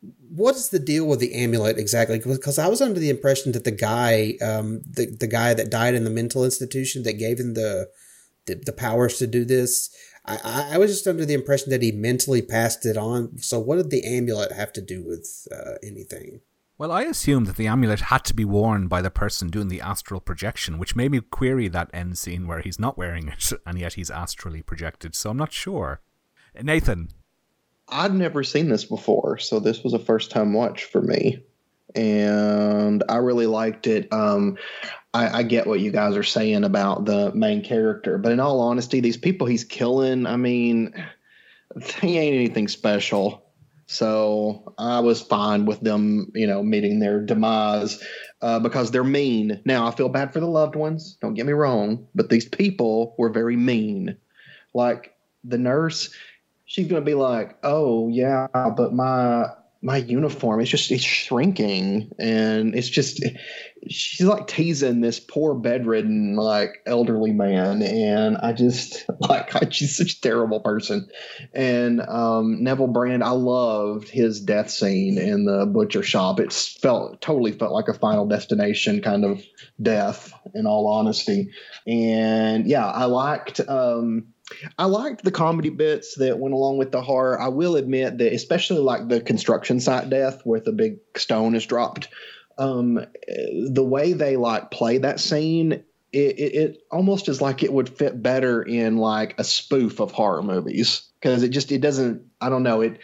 what is the deal with the amulet exactly? Because I was under the impression that the guy, um, the, the guy that died in the mental institution that gave him the, the, the powers to do this, I, I was just under the impression that he mentally passed it on. So, what did the amulet have to do with uh, anything? Well, I assumed that the amulet had to be worn by the person doing the astral projection, which made me query that end scene where he's not wearing it and yet he's astrally projected. So I'm not sure. Nathan. I'd never seen this before, so this was a first time watch for me. And I really liked it. Um, I, I get what you guys are saying about the main character, but in all honesty, these people he's killing, I mean, they ain't anything special so I was fine with them, you know, meeting their demise uh, because they're mean. Now I feel bad for the loved ones. Don't get me wrong, but these people were very mean. Like the nurse, she's gonna be like, "Oh yeah, but my my uniform. It's just it's shrinking, and it's just she's like teasing this poor bedridden like elderly man, and I just like she's such a terrible person. And um, Neville Brand, I loved his death scene in the butcher shop. It felt totally felt like a Final Destination kind of death, in all honesty. And yeah, I liked. Um, I liked the comedy bits that went along with the horror. I will admit that, especially like the construction site death where the big stone is dropped, um, the way they like play that scene, it, it, it almost is like it would fit better in like a spoof of horror movies because it just it doesn't. I don't know it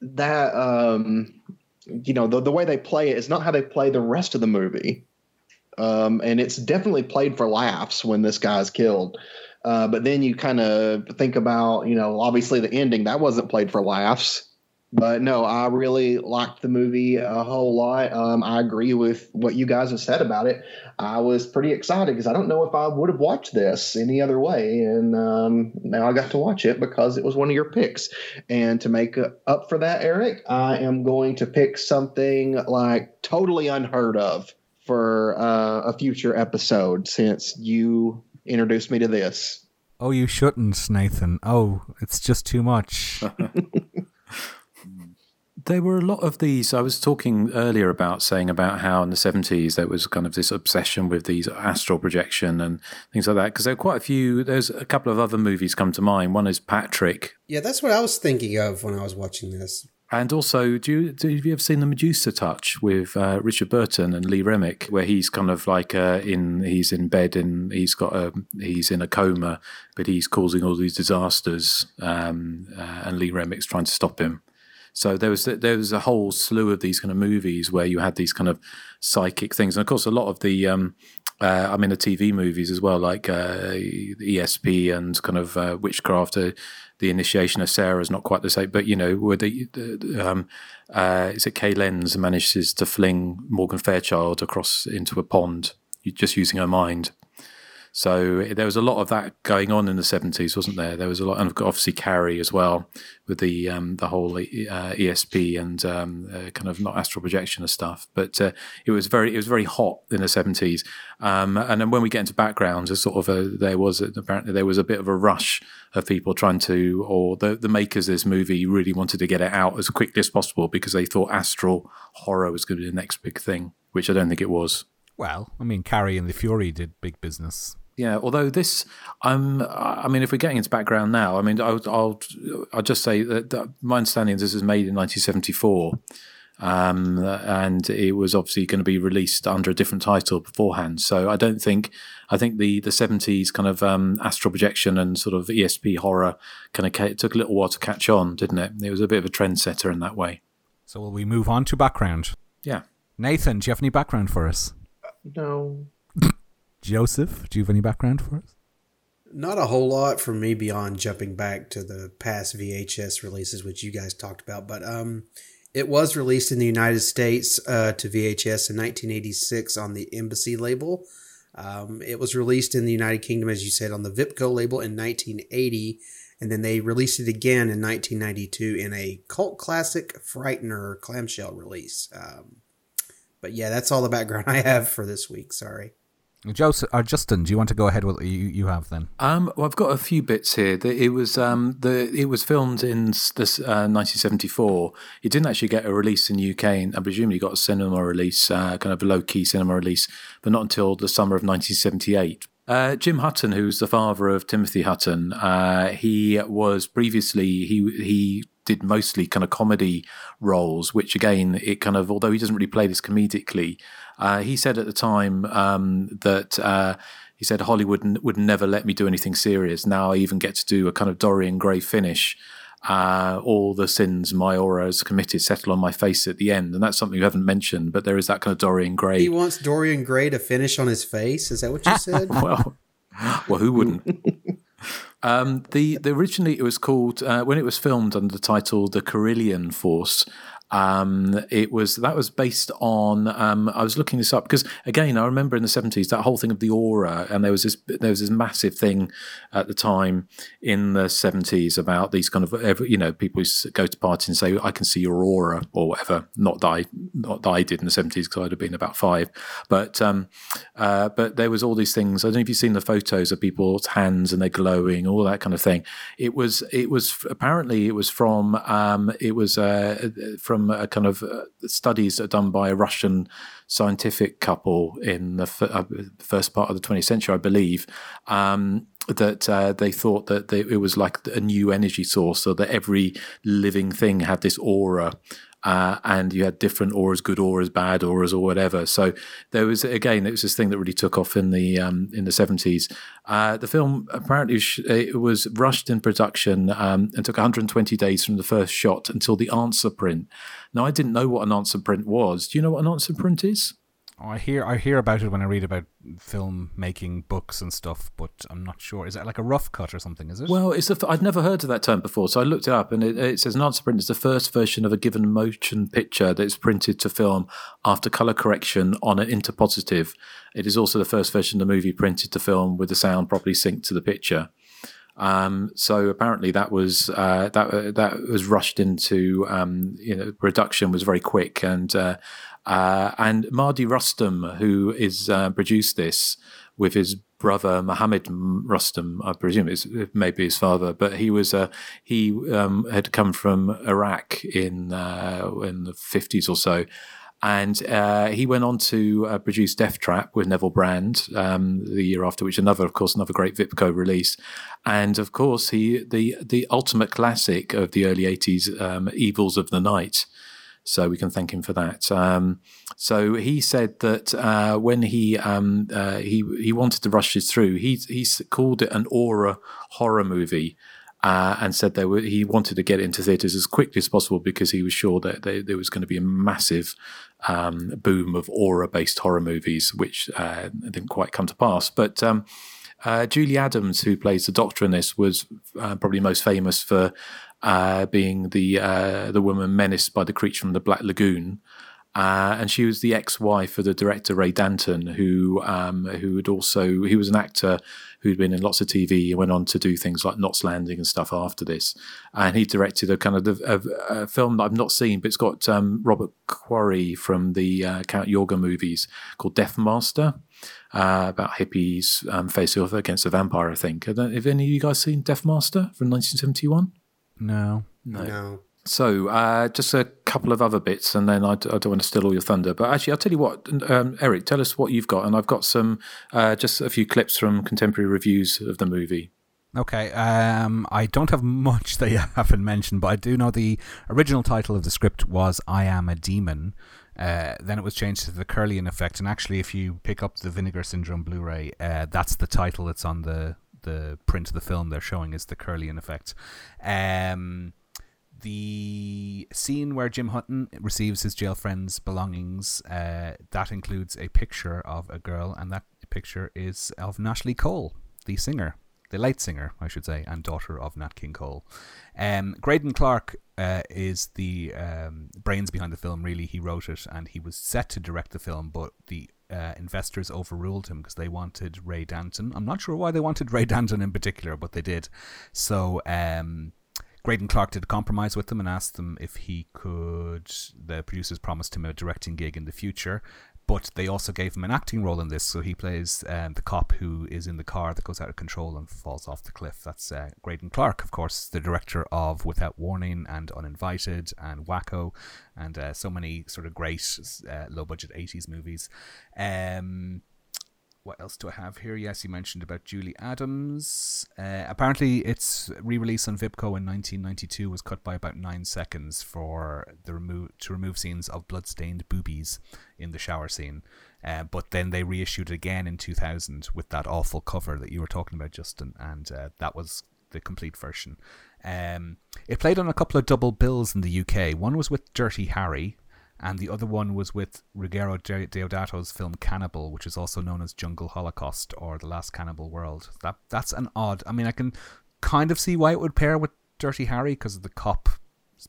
that um, you know the the way they play it is not how they play the rest of the movie. Um, and it's definitely played for laughs when this guy's killed. Uh, but then you kind of think about, you know, obviously the ending that wasn't played for laughs. But no, I really liked the movie a whole lot. Um, I agree with what you guys have said about it. I was pretty excited because I don't know if I would have watched this any other way. And um, now I got to watch it because it was one of your picks. And to make up for that, Eric, I am going to pick something like totally unheard of for uh, a future episode since you introduced me to this. Oh, you shouldn't, Nathan. Oh, it's just too much. there were a lot of these. I was talking earlier about saying about how in the 70s there was kind of this obsession with these astral projection and things like that. Because there are quite a few, there's a couple of other movies come to mind. One is Patrick. Yeah, that's what I was thinking of when I was watching this. And also, do you, do, have you ever seen the Medusa Touch with uh, Richard Burton and Lee Remick, where he's kind of like uh, in he's in bed and he's got a he's in a coma, but he's causing all these disasters, um, uh, and Lee Remick's trying to stop him. So there was there was a whole slew of these kind of movies where you had these kind of psychic things, and of course, a lot of the um, uh, I mean the TV movies as well, like uh, ESP and kind of uh, witchcraft. The initiation of Sarah is not quite the same, but you know, where the, um, uh, is it Kay Lenz manages to fling Morgan Fairchild across into a pond, just using her mind. So there was a lot of that going on in the seventies, wasn't there? There was a lot, and obviously Carrie as well, with the um, the whole uh, ESP and um, uh, kind of not astral projection and stuff. But uh, it was very it was very hot in the seventies. Um, and then when we get into backgrounds, there's sort of a, there was apparently there was a bit of a rush of people trying to, or the the makers of this movie really wanted to get it out as quickly as possible because they thought astral horror was going to be the next big thing, which I don't think it was. Well, I mean, Carrie and the Fury did big business. Yeah, although this, um, I mean, if we're getting into background now, I mean, I'll, I'll, I'll just say that, that my understanding is this is made in 1974. Um, and it was obviously going to be released under a different title beforehand. So I don't think I think the the seventies kind of um, astral projection and sort of ESP horror kind of it took a little while to catch on, didn't it? It was a bit of a trendsetter in that way. So will we move on to background? Yeah, Nathan, do you have any background for us? No. Joseph, do you have any background for us? Not a whole lot for me beyond jumping back to the past VHS releases, which you guys talked about. But um, it was released in the United States uh, to VHS in 1986 on the Embassy label. Um, it was released in the United Kingdom, as you said, on the Vipco label in 1980. And then they released it again in 1992 in a cult classic Frightener clamshell release. Um, but yeah, that's all the background I have for this week. Sorry. Joseph or Justin, do you want to go ahead with what you, you have then? Um, well, I've got a few bits here. It was um, the it was filmed in this uh, 1974. It didn't actually get a release in the UK, and I presumably got a cinema release, uh, kind of a low key cinema release, but not until the summer of 1978. Uh, Jim Hutton, who's the father of Timothy Hutton, uh, he was previously he he did mostly kind of comedy roles, which again, it kind of, although he doesn't really play this comedically, uh, he said at the time um, that uh, he said Hollywood n- would never let me do anything serious. Now I even get to do a kind of Dorian Gray finish. Uh, all the sins my aura has committed settle on my face at the end, and that's something you haven't mentioned. But there is that kind of Dorian Gray. He wants Dorian Gray to finish on his face. Is that what you said? well, well, who wouldn't? Um, the, the originally it was called uh, when it was filmed under the title The Kirlian Force. Um, it was that was based on. Um, I was looking this up because again, I remember in the seventies that whole thing of the aura, and there was this there was this massive thing at the time in the seventies about these kind of you know people who go to parties and say I can see your aura or whatever. Not that I not that I did in the seventies because I'd have been about five, but um, uh, but there was all these things. I don't know if you've seen the photos of people's hands and they're glowing, all that kind of thing. It was it was apparently it was from um, it was uh, from from a kind of uh, studies done by a Russian scientific couple in the f- uh, first part of the 20th century, I believe. Um, that uh, they thought that they, it was like a new energy source, so that every living thing had this aura uh, and you had different auras, good auras, bad auras, or whatever. So there was again, it was this thing that really took off in the um, in the seventies. Uh, the film apparently sh- it was rushed in production um, and took 120 days from the first shot until the answer print. Now I didn't know what an answer print was. Do you know what an answer print is? I hear I hear about it when I read about film making books and stuff, but I'm not sure. Is it like a rough cut or something? Is it? Well, it's I'd never heard of that term before, so I looked it up, and it, it says an answer print is the first version of a given motion picture that is printed to film after color correction on an interpositive. It is also the first version of the movie printed to film with the sound properly synced to the picture. Um, so apparently that was uh, that uh, that was rushed into um, you know production was very quick and uh, uh, and Mardi Rustam, who is uh, produced this with his brother Mohammed Rustam, I presume it's maybe his father, but he was uh, he um, had come from Iraq in uh, in the fifties or so. And uh, he went on to uh, produce Death Trap with Neville Brand um, the year after, which another, of course, another great Vipco release. And of course, he the the ultimate classic of the early '80s, um, Evils of the Night, so we can thank him for that. Um, so he said that uh, when he um, uh, he he wanted to rush this through, he he called it an aura horror movie. Uh, and said were, he wanted to get into theatres as quickly as possible because he was sure that they, there was going to be a massive um, boom of aura-based horror movies, which uh, didn't quite come to pass. But um, uh, Julie Adams, who plays the Doctor in this, was uh, probably most famous for uh, being the uh, the woman menaced by the creature from the Black Lagoon. Uh, and she was the ex-wife of the director Ray Danton, who um, who had also he was an actor who'd been in lots of TV. and went on to do things like Knots Landing and stuff after this, and he directed a kind of a, a film that I've not seen, but it's got um, Robert Quarry from the uh, Count Yorga movies called Death Master. Uh, about hippies um, facing off against a vampire, I think. Have any of you guys seen Death Master from 1971? No. No. no. So, uh, just a couple of other bits, and then I, I, don't want to steal all your thunder. But actually, I'll tell you what, um, Eric, tell us what you've got. And I've got some, uh, just a few clips from contemporary reviews of the movie. Okay, um, I don't have much that you haven't mentioned, but I do know the original title of the script was I Am a Demon. Uh, then it was changed to the Kirlian Effect, and actually, if you pick up the Vinegar Syndrome Blu-ray, uh, that's the title that's on the the print of the film they're showing is the Kirlian Effect. Um, the scene where Jim Hutton receives his jail friend's belongings, uh, that includes a picture of a girl, and that picture is of Natalie Cole, the singer, the late singer, I should say, and daughter of Nat King Cole. Um, Greydon Clark uh, is the um, brains behind the film, really. He wrote it, and he was set to direct the film, but the uh, investors overruled him because they wanted Ray Danton. I'm not sure why they wanted Ray Danton in particular, but they did. So um, Greydon Clark did compromise with them and asked them if he could. The producers promised him a directing gig in the future, but they also gave him an acting role in this. So he plays um, the cop who is in the car that goes out of control and falls off the cliff. That's uh, Greydon Clark, of course, the director of Without Warning and Uninvited and Wacko and uh, so many sort of great uh, low budget 80s movies. Um, what else do I have here? Yes, you mentioned about Julie Adams. Uh, apparently, its re-release on Vipco in 1992 was cut by about nine seconds for the remove to remove scenes of blood-stained boobies in the shower scene. Uh, but then they reissued it again in 2000 with that awful cover that you were talking about, Justin, and uh, that was the complete version. Um, it played on a couple of double bills in the UK. One was with Dirty Harry, and the other one was with Ruggero Deodato's film Cannibal, which is also known as Jungle Holocaust or The Last Cannibal World. That that's an odd. I mean, I can kind of see why it would pair with Dirty Harry because of the cop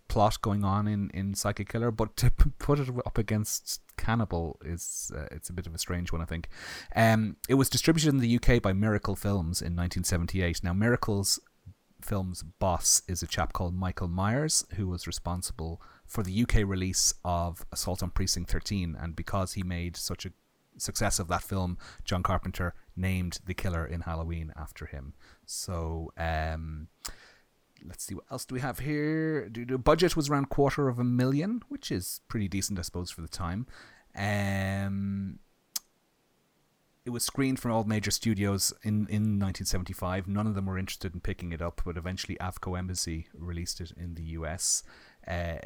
plot going on in, in Psychic Killer, but to put it up against Cannibal is uh, it's a bit of a strange one, I think. Um, it was distributed in the UK by Miracle Films in 1978. Now, Miracle's film's boss is a chap called Michael Myers, who was responsible for the UK release of Assault on Precinct 13, and because he made such a success of that film, John Carpenter named the killer in Halloween after him. So, um, let's see what else do we have here. The budget was around quarter of a million, which is pretty decent, I suppose, for the time. Um, it was screened from all major studios in, in 1975. None of them were interested in picking it up, but eventually Avco Embassy released it in the US. Uh,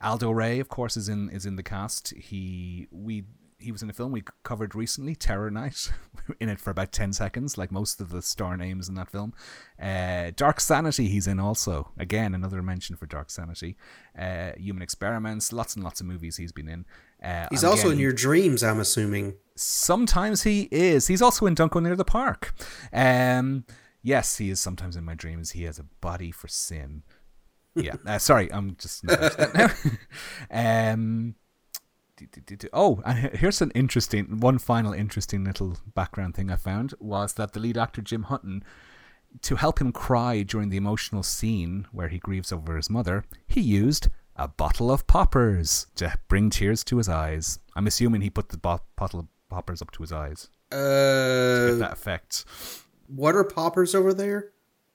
Aldo Ray, of course, is in is in the cast. He we he was in a film we covered recently, Terror Night, in it for about 10 seconds, like most of the star names in that film. Uh, Dark Sanity, he's in also. Again, another mention for Dark Sanity. Uh, Human Experiments, lots and lots of movies he's been in. Uh, he's also again, in your dreams, I'm assuming. Sometimes he is. He's also in Don't Near the Park. Um, yes, he is sometimes in my dreams. He has a body for sin. Yeah, uh, sorry, I'm just. um, Oh, and here's an interesting one. Final interesting little background thing I found was that the lead actor Jim Hutton, to help him cry during the emotional scene where he grieves over his mother, he used a bottle of poppers to bring tears to his eyes. I'm assuming he put the bo- bottle of poppers up to his eyes uh, to get that effect. What are poppers over there?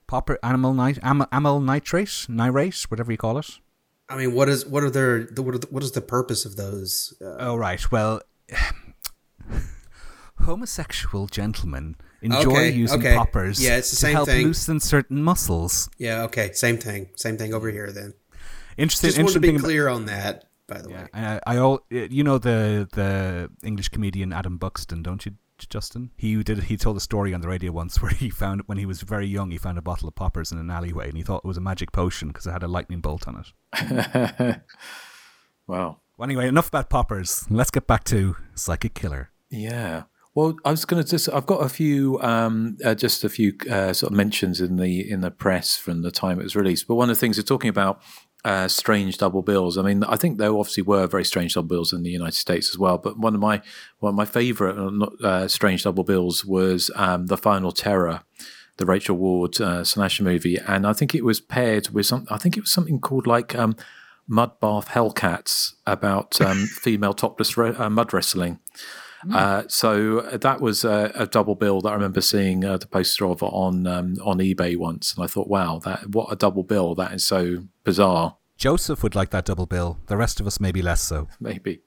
Popper animal nit am- amyl nitrate, nirate, whatever you call it. I mean, what is what are their what are the, what is the purpose of those? Uh, oh right, well, homosexual gentlemen enjoy okay, using okay. poppers yeah, it's the to same help thing. loosen certain muscles. Yeah, okay, same thing, same thing over here then. Interesting. Just want to be interesting clear on that. By the way, I, I all you know the the English comedian Adam Buxton, don't you? Justin. He did. He told a story on the radio once where he found when he was very young, he found a bottle of poppers in an alleyway, and he thought it was a magic potion because it had a lightning bolt on it. wow. Well, anyway, enough about poppers. Let's get back to Psychic Killer. Yeah. Well, I was going to just. I've got a few, um, uh, just a few uh, sort of mentions in the in the press from the time it was released. But one of the things they're talking about uh, strange double bills. I mean, I think there obviously were very strange double bills in the United States as well. But one of my one of my favourite uh, strange double bills was um, the Final Terror, the Rachel Ward uh, slasher movie, and I think it was paired with some. I think it was something called like um, Mud Bath Hellcats about um, female topless re- uh, mud wrestling. Mm. Uh, so that was a, a, double bill that I remember seeing uh, the poster of on um, on eBay once, and I thought, wow, that what a double bill! That is so bizarre. Joseph would like that double bill. The rest of us maybe less so. Maybe.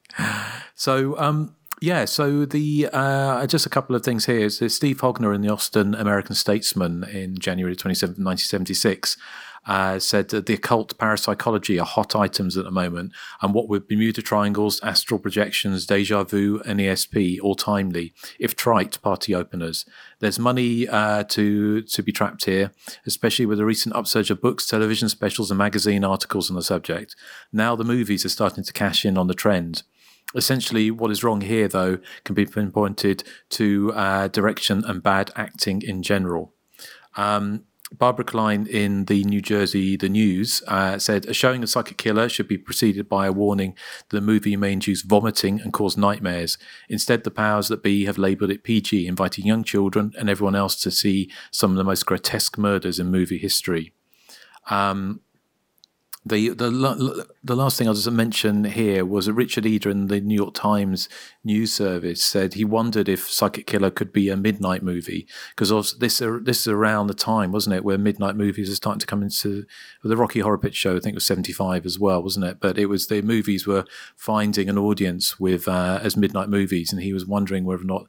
So um, yeah, so the uh, just a couple of things here. So Steve Hogner in the Austin American Statesman in January 27, 1976 uh, said that the occult parapsychology are hot items at the moment, and what with Bermuda Triangles, astral projections, deja vu, and ESP, all timely, if trite, party openers. There's money uh, to to be trapped here, especially with the recent upsurge of books, television specials, and magazine articles on the subject. Now the movies are starting to cash in on the trend. Essentially, what is wrong here, though, can be pinpointed to uh, direction and bad acting in general. Um, Barbara Klein in the New Jersey The News uh, said a showing of Psychic Killer should be preceded by a warning that the movie may induce vomiting and cause nightmares. Instead, the powers that be have labelled it PG, inviting young children and everyone else to see some of the most grotesque murders in movie history. Um, the the last thing I'll just mention here was that Richard Eder in the New York Times news service said he wondered if Psychic Killer could be a midnight movie because this this is around the time, wasn't it, where midnight movies are starting to come into the Rocky Horror Picture Show. I think it was seventy five as well, wasn't it? But it was the movies were finding an audience with uh, as midnight movies, and he was wondering whether or not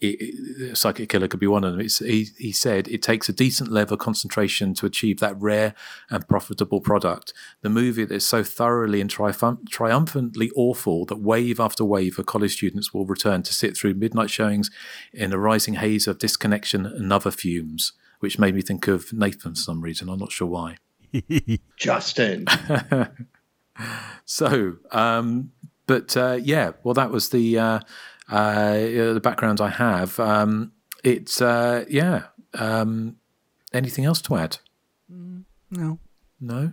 it, Psychic Killer could be one of them. He, he, said it takes a decent level of concentration to achieve that rare and profitable product. The movie that is so thoroughly and triumph- triumphantly awful that wave after wave of college students will return to sit through midnight showings in a rising haze of disconnection and other fumes, which made me think of Nathan for some reason. I'm not sure why. Justin. so, um, but uh, yeah, well, that was the. Uh, uh, the background I have. Um, it's uh, yeah. Um, anything else to add? No. No.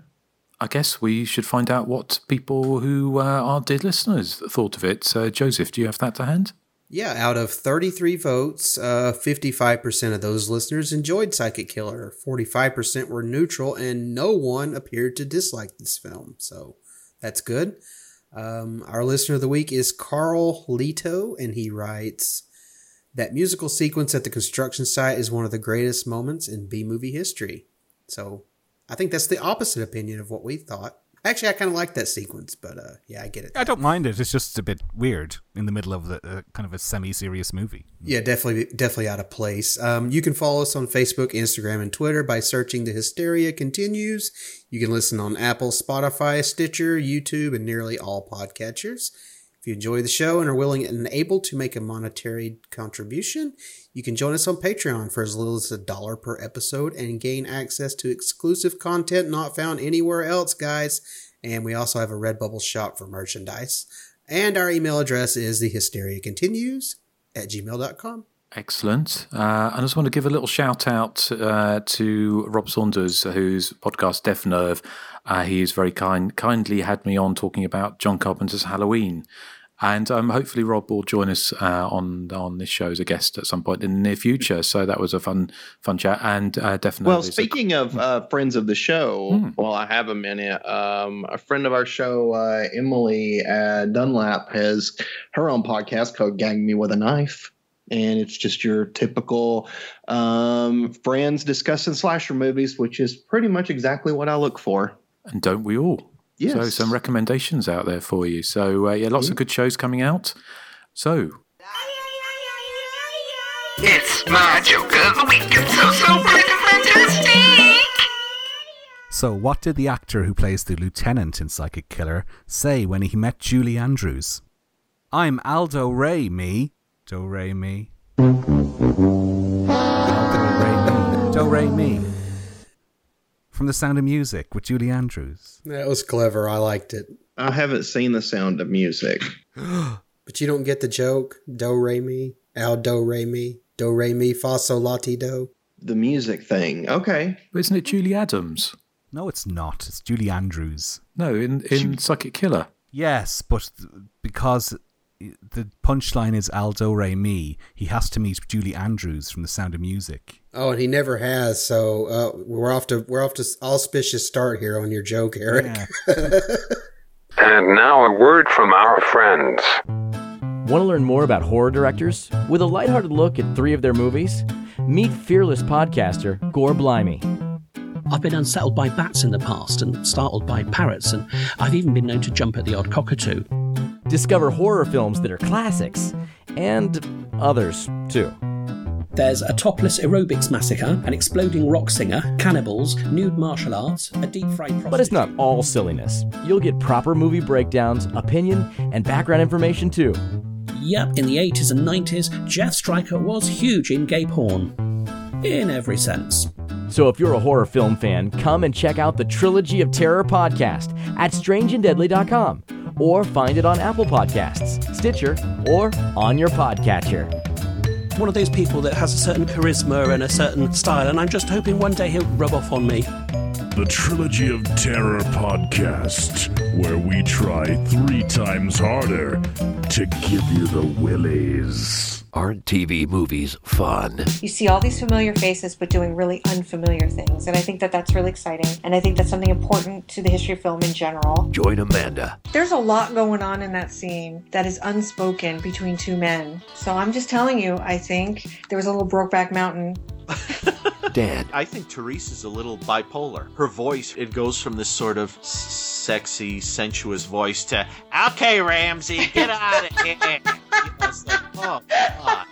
I guess we should find out what people who uh, are dear listeners thought of it. Uh, Joseph, do you have that to hand? Yeah, out of 33 votes, uh, 55% of those listeners enjoyed Psychic Killer, 45% were neutral, and no one appeared to dislike this film. So that's good. Um, our listener of the week is Carl Leto, and he writes that musical sequence at the construction site is one of the greatest moments in B movie history. So I think that's the opposite opinion of what we thought. Actually, I kind of like that sequence, but uh, yeah, I get it. I don't mind it. It's just a bit weird in the middle of the uh, kind of a semi-serious movie. Yeah, definitely, definitely out of place. Um, you can follow us on Facebook, Instagram, and Twitter by searching "The Hysteria Continues." You can listen on Apple, Spotify, Stitcher, YouTube, and nearly all podcatchers. If you enjoy the show and are willing and able to make a monetary contribution, you can join us on Patreon for as little as a dollar per episode and gain access to exclusive content not found anywhere else, guys. And we also have a Redbubble shop for merchandise. And our email address is thehysteriacontinues at gmail.com. Excellent. Uh, I just want to give a little shout out uh, to Rob Saunders, whose podcast Deaf Nerve. Uh, he's very kind, kindly had me on talking about John Carpenter's Halloween, and um, hopefully Rob will join us uh, on on this show as a guest at some point in the near future. So that was a fun fun chat, and uh, definitely. Well, speaking a, of uh, friends of the show, Hmm. while I have a minute, um, a friend of our show, uh, Emily uh, Dunlap, has her own podcast called "Gang Me with a Knife." And it's just your typical um, friends discussing slasher movies, which is pretty much exactly what I look for. And don't we all? Yes. So some recommendations out there for you. So uh, yeah, lots of good shows coming out. So It's my joke of the week. It's so, so freaking fantastic. So, what did the actor who plays the lieutenant in Psychic Killer say when he met Julie Andrews? I'm Aldo Ray, me. Do Ray, me. Aldo Ray, me. Do Ray, me. From The Sound of Music with Julie Andrews. That was clever. I liked it. I haven't seen the sound of music. But you don't get the joke? Do re mi, al do re mi, do re mi fa sol la ti do. The music thing. Okay. But isn't it Julie Adams? No, it's not. It's Julie Andrews. No, in in Psychic Killer. Yes, but because the punchline is Aldo Re Mi, he has to meet Julie Andrews from The Sound of Music. Oh, and he never has. So uh, we're off to we're off to auspicious start here on your joke, Eric. And now a word from our friends. Want to learn more about horror directors? With a lighthearted look at three of their movies? Meet fearless podcaster Gore Blimey. I've been unsettled by bats in the past and startled by parrots, and I've even been known to jump at the odd cockatoo. Discover horror films that are classics and others too. There's a topless aerobics massacre, an exploding rock singer, cannibals, nude martial arts, a deep fried prostitute. But it's not all silliness. You'll get proper movie breakdowns, opinion, and background information too. Yep, in the 80s and 90s, Jeff Stryker was huge in gay porn. In every sense. So if you're a horror film fan, come and check out the Trilogy of Terror podcast at strangeanddeadly.com or find it on Apple Podcasts, Stitcher, or on your podcatcher. One of those people that has a certain charisma and a certain style, and I'm just hoping one day he'll rub off on me. The Trilogy of Terror podcast, where we try three times harder to give you the willies. Aren't TV movies fun? You see all these familiar faces, but doing really unfamiliar things. And I think that that's really exciting. And I think that's something important to the history of film in general. Join Amanda. There's a lot going on in that scene that is unspoken between two men. So I'm just telling you, I think there was a little Brokeback Mountain. Dan. I think Therese is a little bipolar. Her voice, it goes from this sort of s- sexy, sensuous voice to, okay, Ramsey, get out of here. You know, it's like, oh, God.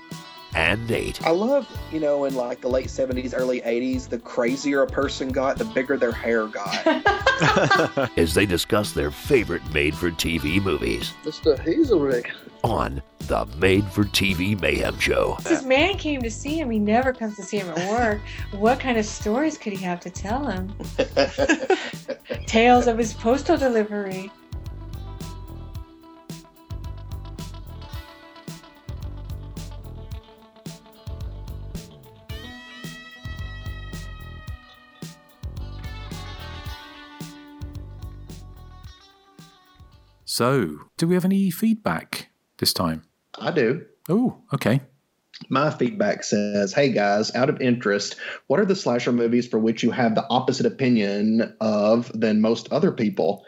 And Nate. I love, you know, in like the late 70s, early 80s, the crazier a person got, the bigger their hair got. as they discuss their favorite made for TV movies Mr. Hazelrig. On the Made for TV Mayhem Show. This man came to see him. He never comes to see him at work. What kind of stories could he have to tell him? Tales of his postal delivery. So, do we have any feedback this time? I do. Oh, okay. My feedback says, Hey guys, out of interest, what are the slasher movies for which you have the opposite opinion of than most other people?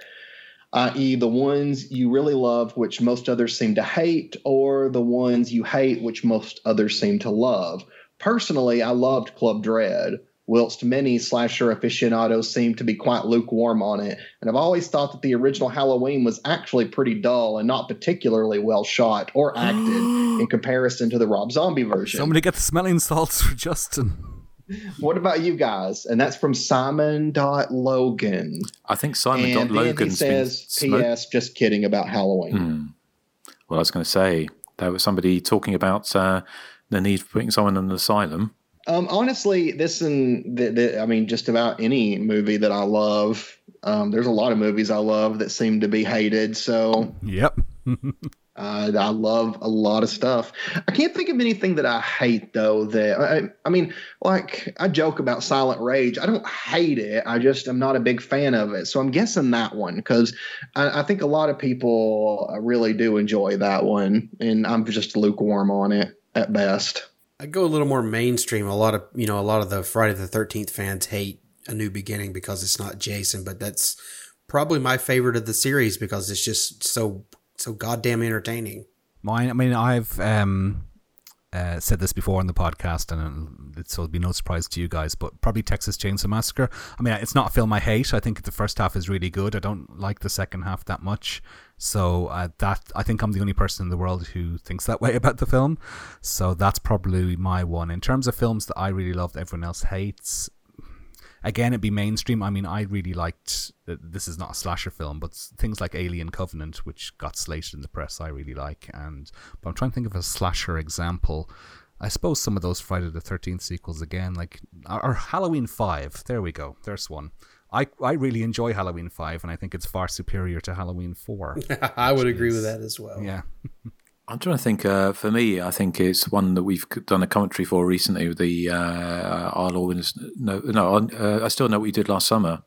i.e., the ones you really love, which most others seem to hate, or the ones you hate, which most others seem to love. Personally, I loved Club Dread, whilst many slasher aficionados seem to be quite lukewarm on it. And I've always thought that the original Halloween was actually pretty dull and not particularly well shot or acted in comparison to the Rob Zombie version. Somebody get the smelling salts for Justin. What about you guys? And that's from Simon Logan. I think Simon and then Logan he says, "P.S. Just kidding about Halloween." Hmm. Well, I was going to say there was somebody talking about uh, the need for putting someone in an asylum. Um, honestly, this and the, the, I mean, just about any movie that I love. Um, there's a lot of movies I love that seem to be hated. So, yep. uh, I love a lot of stuff. I can't think of anything that I hate though. That I, I mean, like I joke about Silent Rage. I don't hate it. I just am not a big fan of it. So I'm guessing that one because I, I think a lot of people really do enjoy that one, and I'm just lukewarm on it at best. I go a little more mainstream. A lot of you know, a lot of the Friday the Thirteenth fans hate A New Beginning because it's not Jason, but that's probably my favorite of the series because it's just so so goddamn entertaining. Mine. I mean, I've um, uh, said this before on the podcast, and it will be no surprise to you guys, but probably Texas Chainsaw Massacre. I mean, it's not a film I hate. I think the first half is really good. I don't like the second half that much. So uh, that I think I'm the only person in the world who thinks that way about the film. So that's probably my one. In terms of films that I really loved, everyone else hates, again, it'd be mainstream. I mean, I really liked. This is not a slasher film, but things like Alien Covenant, which got slated in the press, I really like. And but I'm trying to think of a slasher example. I suppose some of those Friday the Thirteenth sequels again, like or Halloween Five. There we go. There's one. I I really enjoy Halloween Five, and I think it's far superior to Halloween Four. I would agree is, with that as well. Yeah. I'm trying to think. Uh, for me, I think it's one that we've done a commentary for recently. The uh, I'll always no, no. Uh, I still know what you did last summer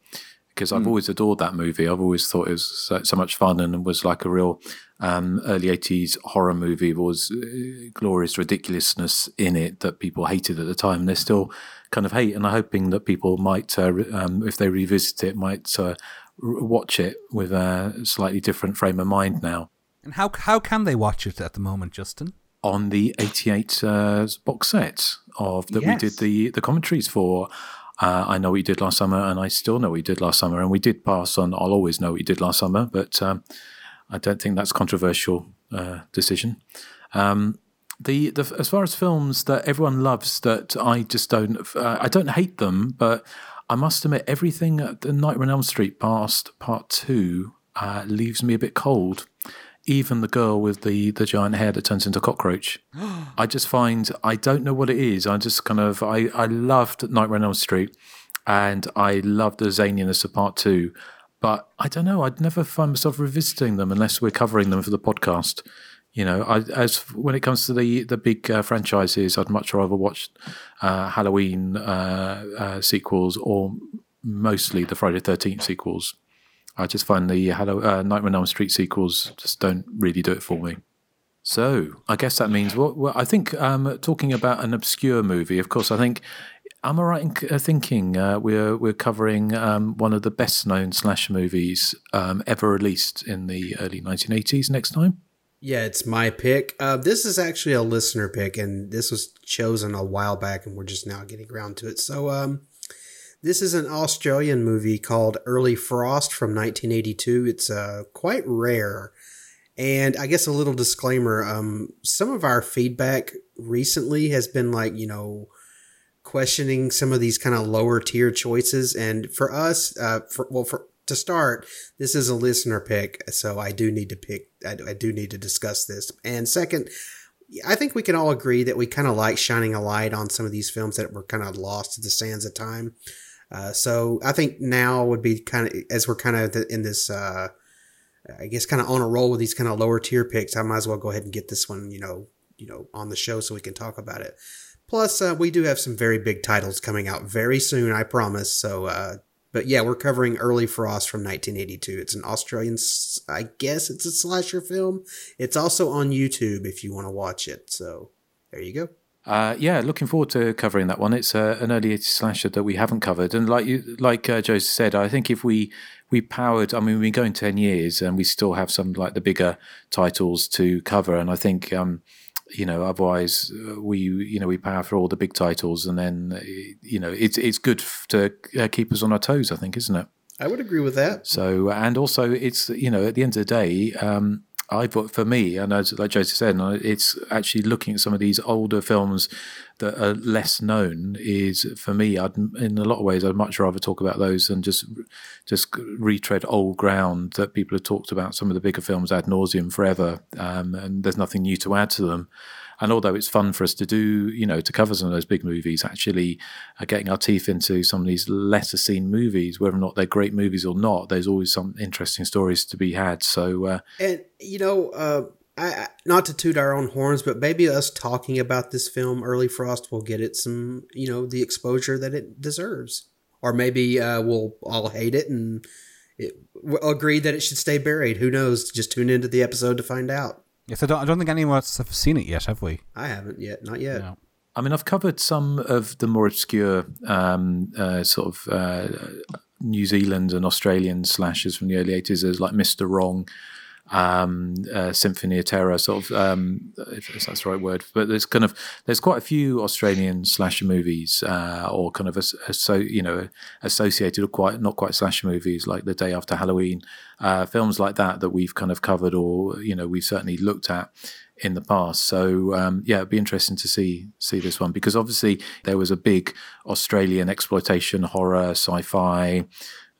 because I've mm. always adored that movie. I've always thought it was so, so much fun and was like a real um, early '80s horror movie. There was uh, glorious ridiculousness in it that people hated at the time. And they're still kind of hate, and I'm hoping that people might, uh, um, if they revisit it, might uh, watch it with a slightly different frame of mind now. And how how can they watch it at the moment, Justin? On the '88 uh, box set of that yes. we did the the commentaries for. Uh, I know what you did last summer, and I still know what you did last summer, and we did pass on. I'll always know what you did last summer, but um, I don't think that's controversial uh, decision. Um, the, the as far as films that everyone loves that I just don't uh, I don't hate them, but I must admit everything at the Nightmare on Elm Street past part two uh, leaves me a bit cold even the girl with the the giant hair that turns into a cockroach. I just find I don't know what it is. I just kind of I I loved Nightmare on Elm Street, and I loved the zaniness of part two, but I don't know. I'd never find myself revisiting them unless we're covering them for the podcast. You know, I, as when it comes to the the big uh, franchises, I'd much rather watch uh, Halloween uh, uh sequels or mostly the Friday Thirteenth sequels. I just find the Hello uh, Nightmare on Elm Street sequels just don't really do it for me. So I guess that means what well, I think. Um, talking about an obscure movie, of course, I think. Am I right in uh, thinking uh, we're we're covering um, one of the best known slash movies um, ever released in the early 1980s next time? Yeah, it's my pick. Uh, this is actually a listener pick, and this was chosen a while back, and we're just now getting around to it. So, um, this is an Australian movie called Early Frost from 1982. It's uh, quite rare. And I guess a little disclaimer um, some of our feedback recently has been like, you know, questioning some of these kind of lower tier choices. And for us, uh, for, well, for, to start, this is a listener pick. So I do need to pick, I, I do need to discuss this. And second, I think we can all agree that we kind of like shining a light on some of these films that were kind of lost to the sands of time. Uh, so I think now would be kind of as we're kind of in this, uh, I guess, kind of on a roll with these kind of lower tier picks. I might as well go ahead and get this one, you know, you know, on the show so we can talk about it. Plus, uh, we do have some very big titles coming out very soon, I promise. So uh, But yeah, we're covering Early Frost from 1982. It's an Australian, I guess it's a slasher film. It's also on YouTube if you want to watch it. So there you go. Uh, yeah, looking forward to covering that one. It's uh, an early 80s slasher that we haven't covered, and like you, like uh, Joe said, I think if we we powered, I mean, we've been going ten years, and we still have some like the bigger titles to cover, and I think um, you know, otherwise uh, we you know we power for all the big titles, and then uh, you know it's it's good to uh, keep us on our toes. I think, isn't it? I would agree with that. So, and also, it's you know, at the end of the day, um, I thought for me, and as like Joseph said, it's actually looking at some of these older films that are less known. Is for me, I'd in a lot of ways, I'd much rather talk about those than just just retread old ground that people have talked about. Some of the bigger films ad nauseum forever, um, and there's nothing new to add to them. And although it's fun for us to do, you know, to cover some of those big movies, actually uh, getting our teeth into some of these lesser seen movies, whether or not they're great movies or not, there's always some interesting stories to be had. So, uh, And you know, uh, I, not to toot our own horns, but maybe us talking about this film, Early Frost, will get it some, you know, the exposure that it deserves. Or maybe uh, we'll all hate it and it, we'll agree that it should stay buried. Who knows? Just tune into the episode to find out. Yes, I don't. I don't think any of us have seen it yet, have we? I haven't yet, not yet. I mean, I've covered some of the more obscure um, uh, sort of uh, New Zealand and Australian slashers from the early 80s. There's like Mr. Wrong, um, uh, Symphony of Terror, sort of, um, if that's the right word. But there's kind of, there's quite a few Australian slasher movies uh, or kind of, so, you know, associated or quite, not quite slasher movies like The Day After Halloween, uh, films like that that we've kind of covered or, you know, we've certainly looked at in the past. So um, yeah, it'd be interesting to see see this one because obviously there was a big Australian exploitation horror, sci-fi,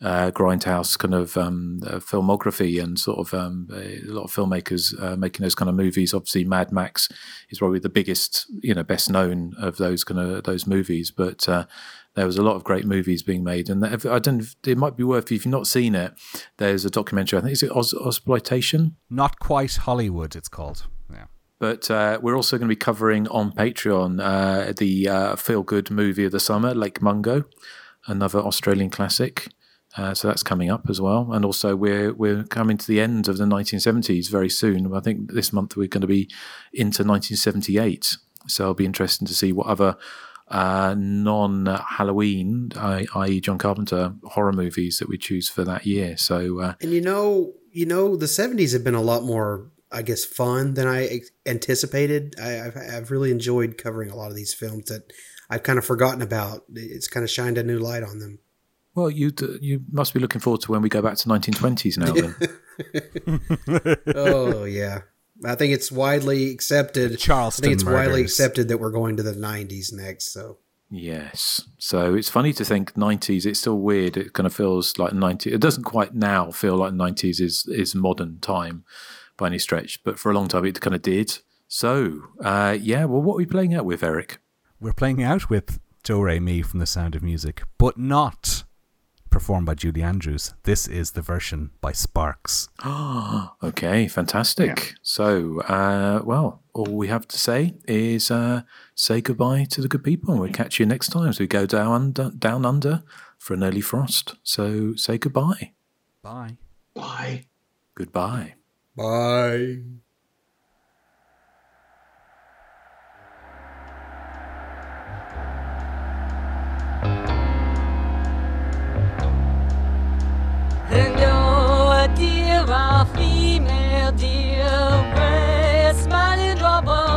uh, grindhouse kind of um, uh, filmography and sort of um, a lot of filmmakers uh, making those kind of movies. Obviously, Mad Max is probably the biggest, you know, best known of those kind of those movies, but. Uh, there was a lot of great movies being made, and if, I don't. It might be worth if you've not seen it. There's a documentary. I think is it Oz, Ozploitation. Not quite Hollywood. It's called. Yeah. But uh, we're also going to be covering on Patreon uh, the uh, feel good movie of the summer, Lake Mungo, another Australian classic. Uh, so that's coming up as well. And also, we're we're coming to the end of the 1970s very soon. I think this month we're going to be into 1978. So it'll be interesting to see what other uh, non Halloween, i.e., John Carpenter horror movies that we choose for that year. So uh, And you know, you know, the '70s have been a lot more, I guess, fun than I anticipated. I, I've, I've really enjoyed covering a lot of these films that I've kind of forgotten about. It's kind of shined a new light on them. Well, you you must be looking forward to when we go back to 1920s now. Then. oh yeah, I think it's widely accepted. Charleston I think it's widely accepted that we're going to the '90s next. So Yes. So it's funny to think 90s. It's still weird. It kind of feels like 90. It doesn't quite now feel like 90s is is modern time by any stretch, but for a long time it kind of did. So uh, yeah. Well, what are we playing out with, Eric? We're playing out with Do Re Mi from The Sound of Music, but not performed by Julie Andrews. This is the version by Sparks. Ah, okay, fantastic. So, uh, well, all we have to say is uh, say goodbye to the good people, and we'll catch you next time as we go down under, down under for an early frost. So, say goodbye. Bye. Bye. Goodbye. Bye. And you're dear, a female deer, we're smiling trouble.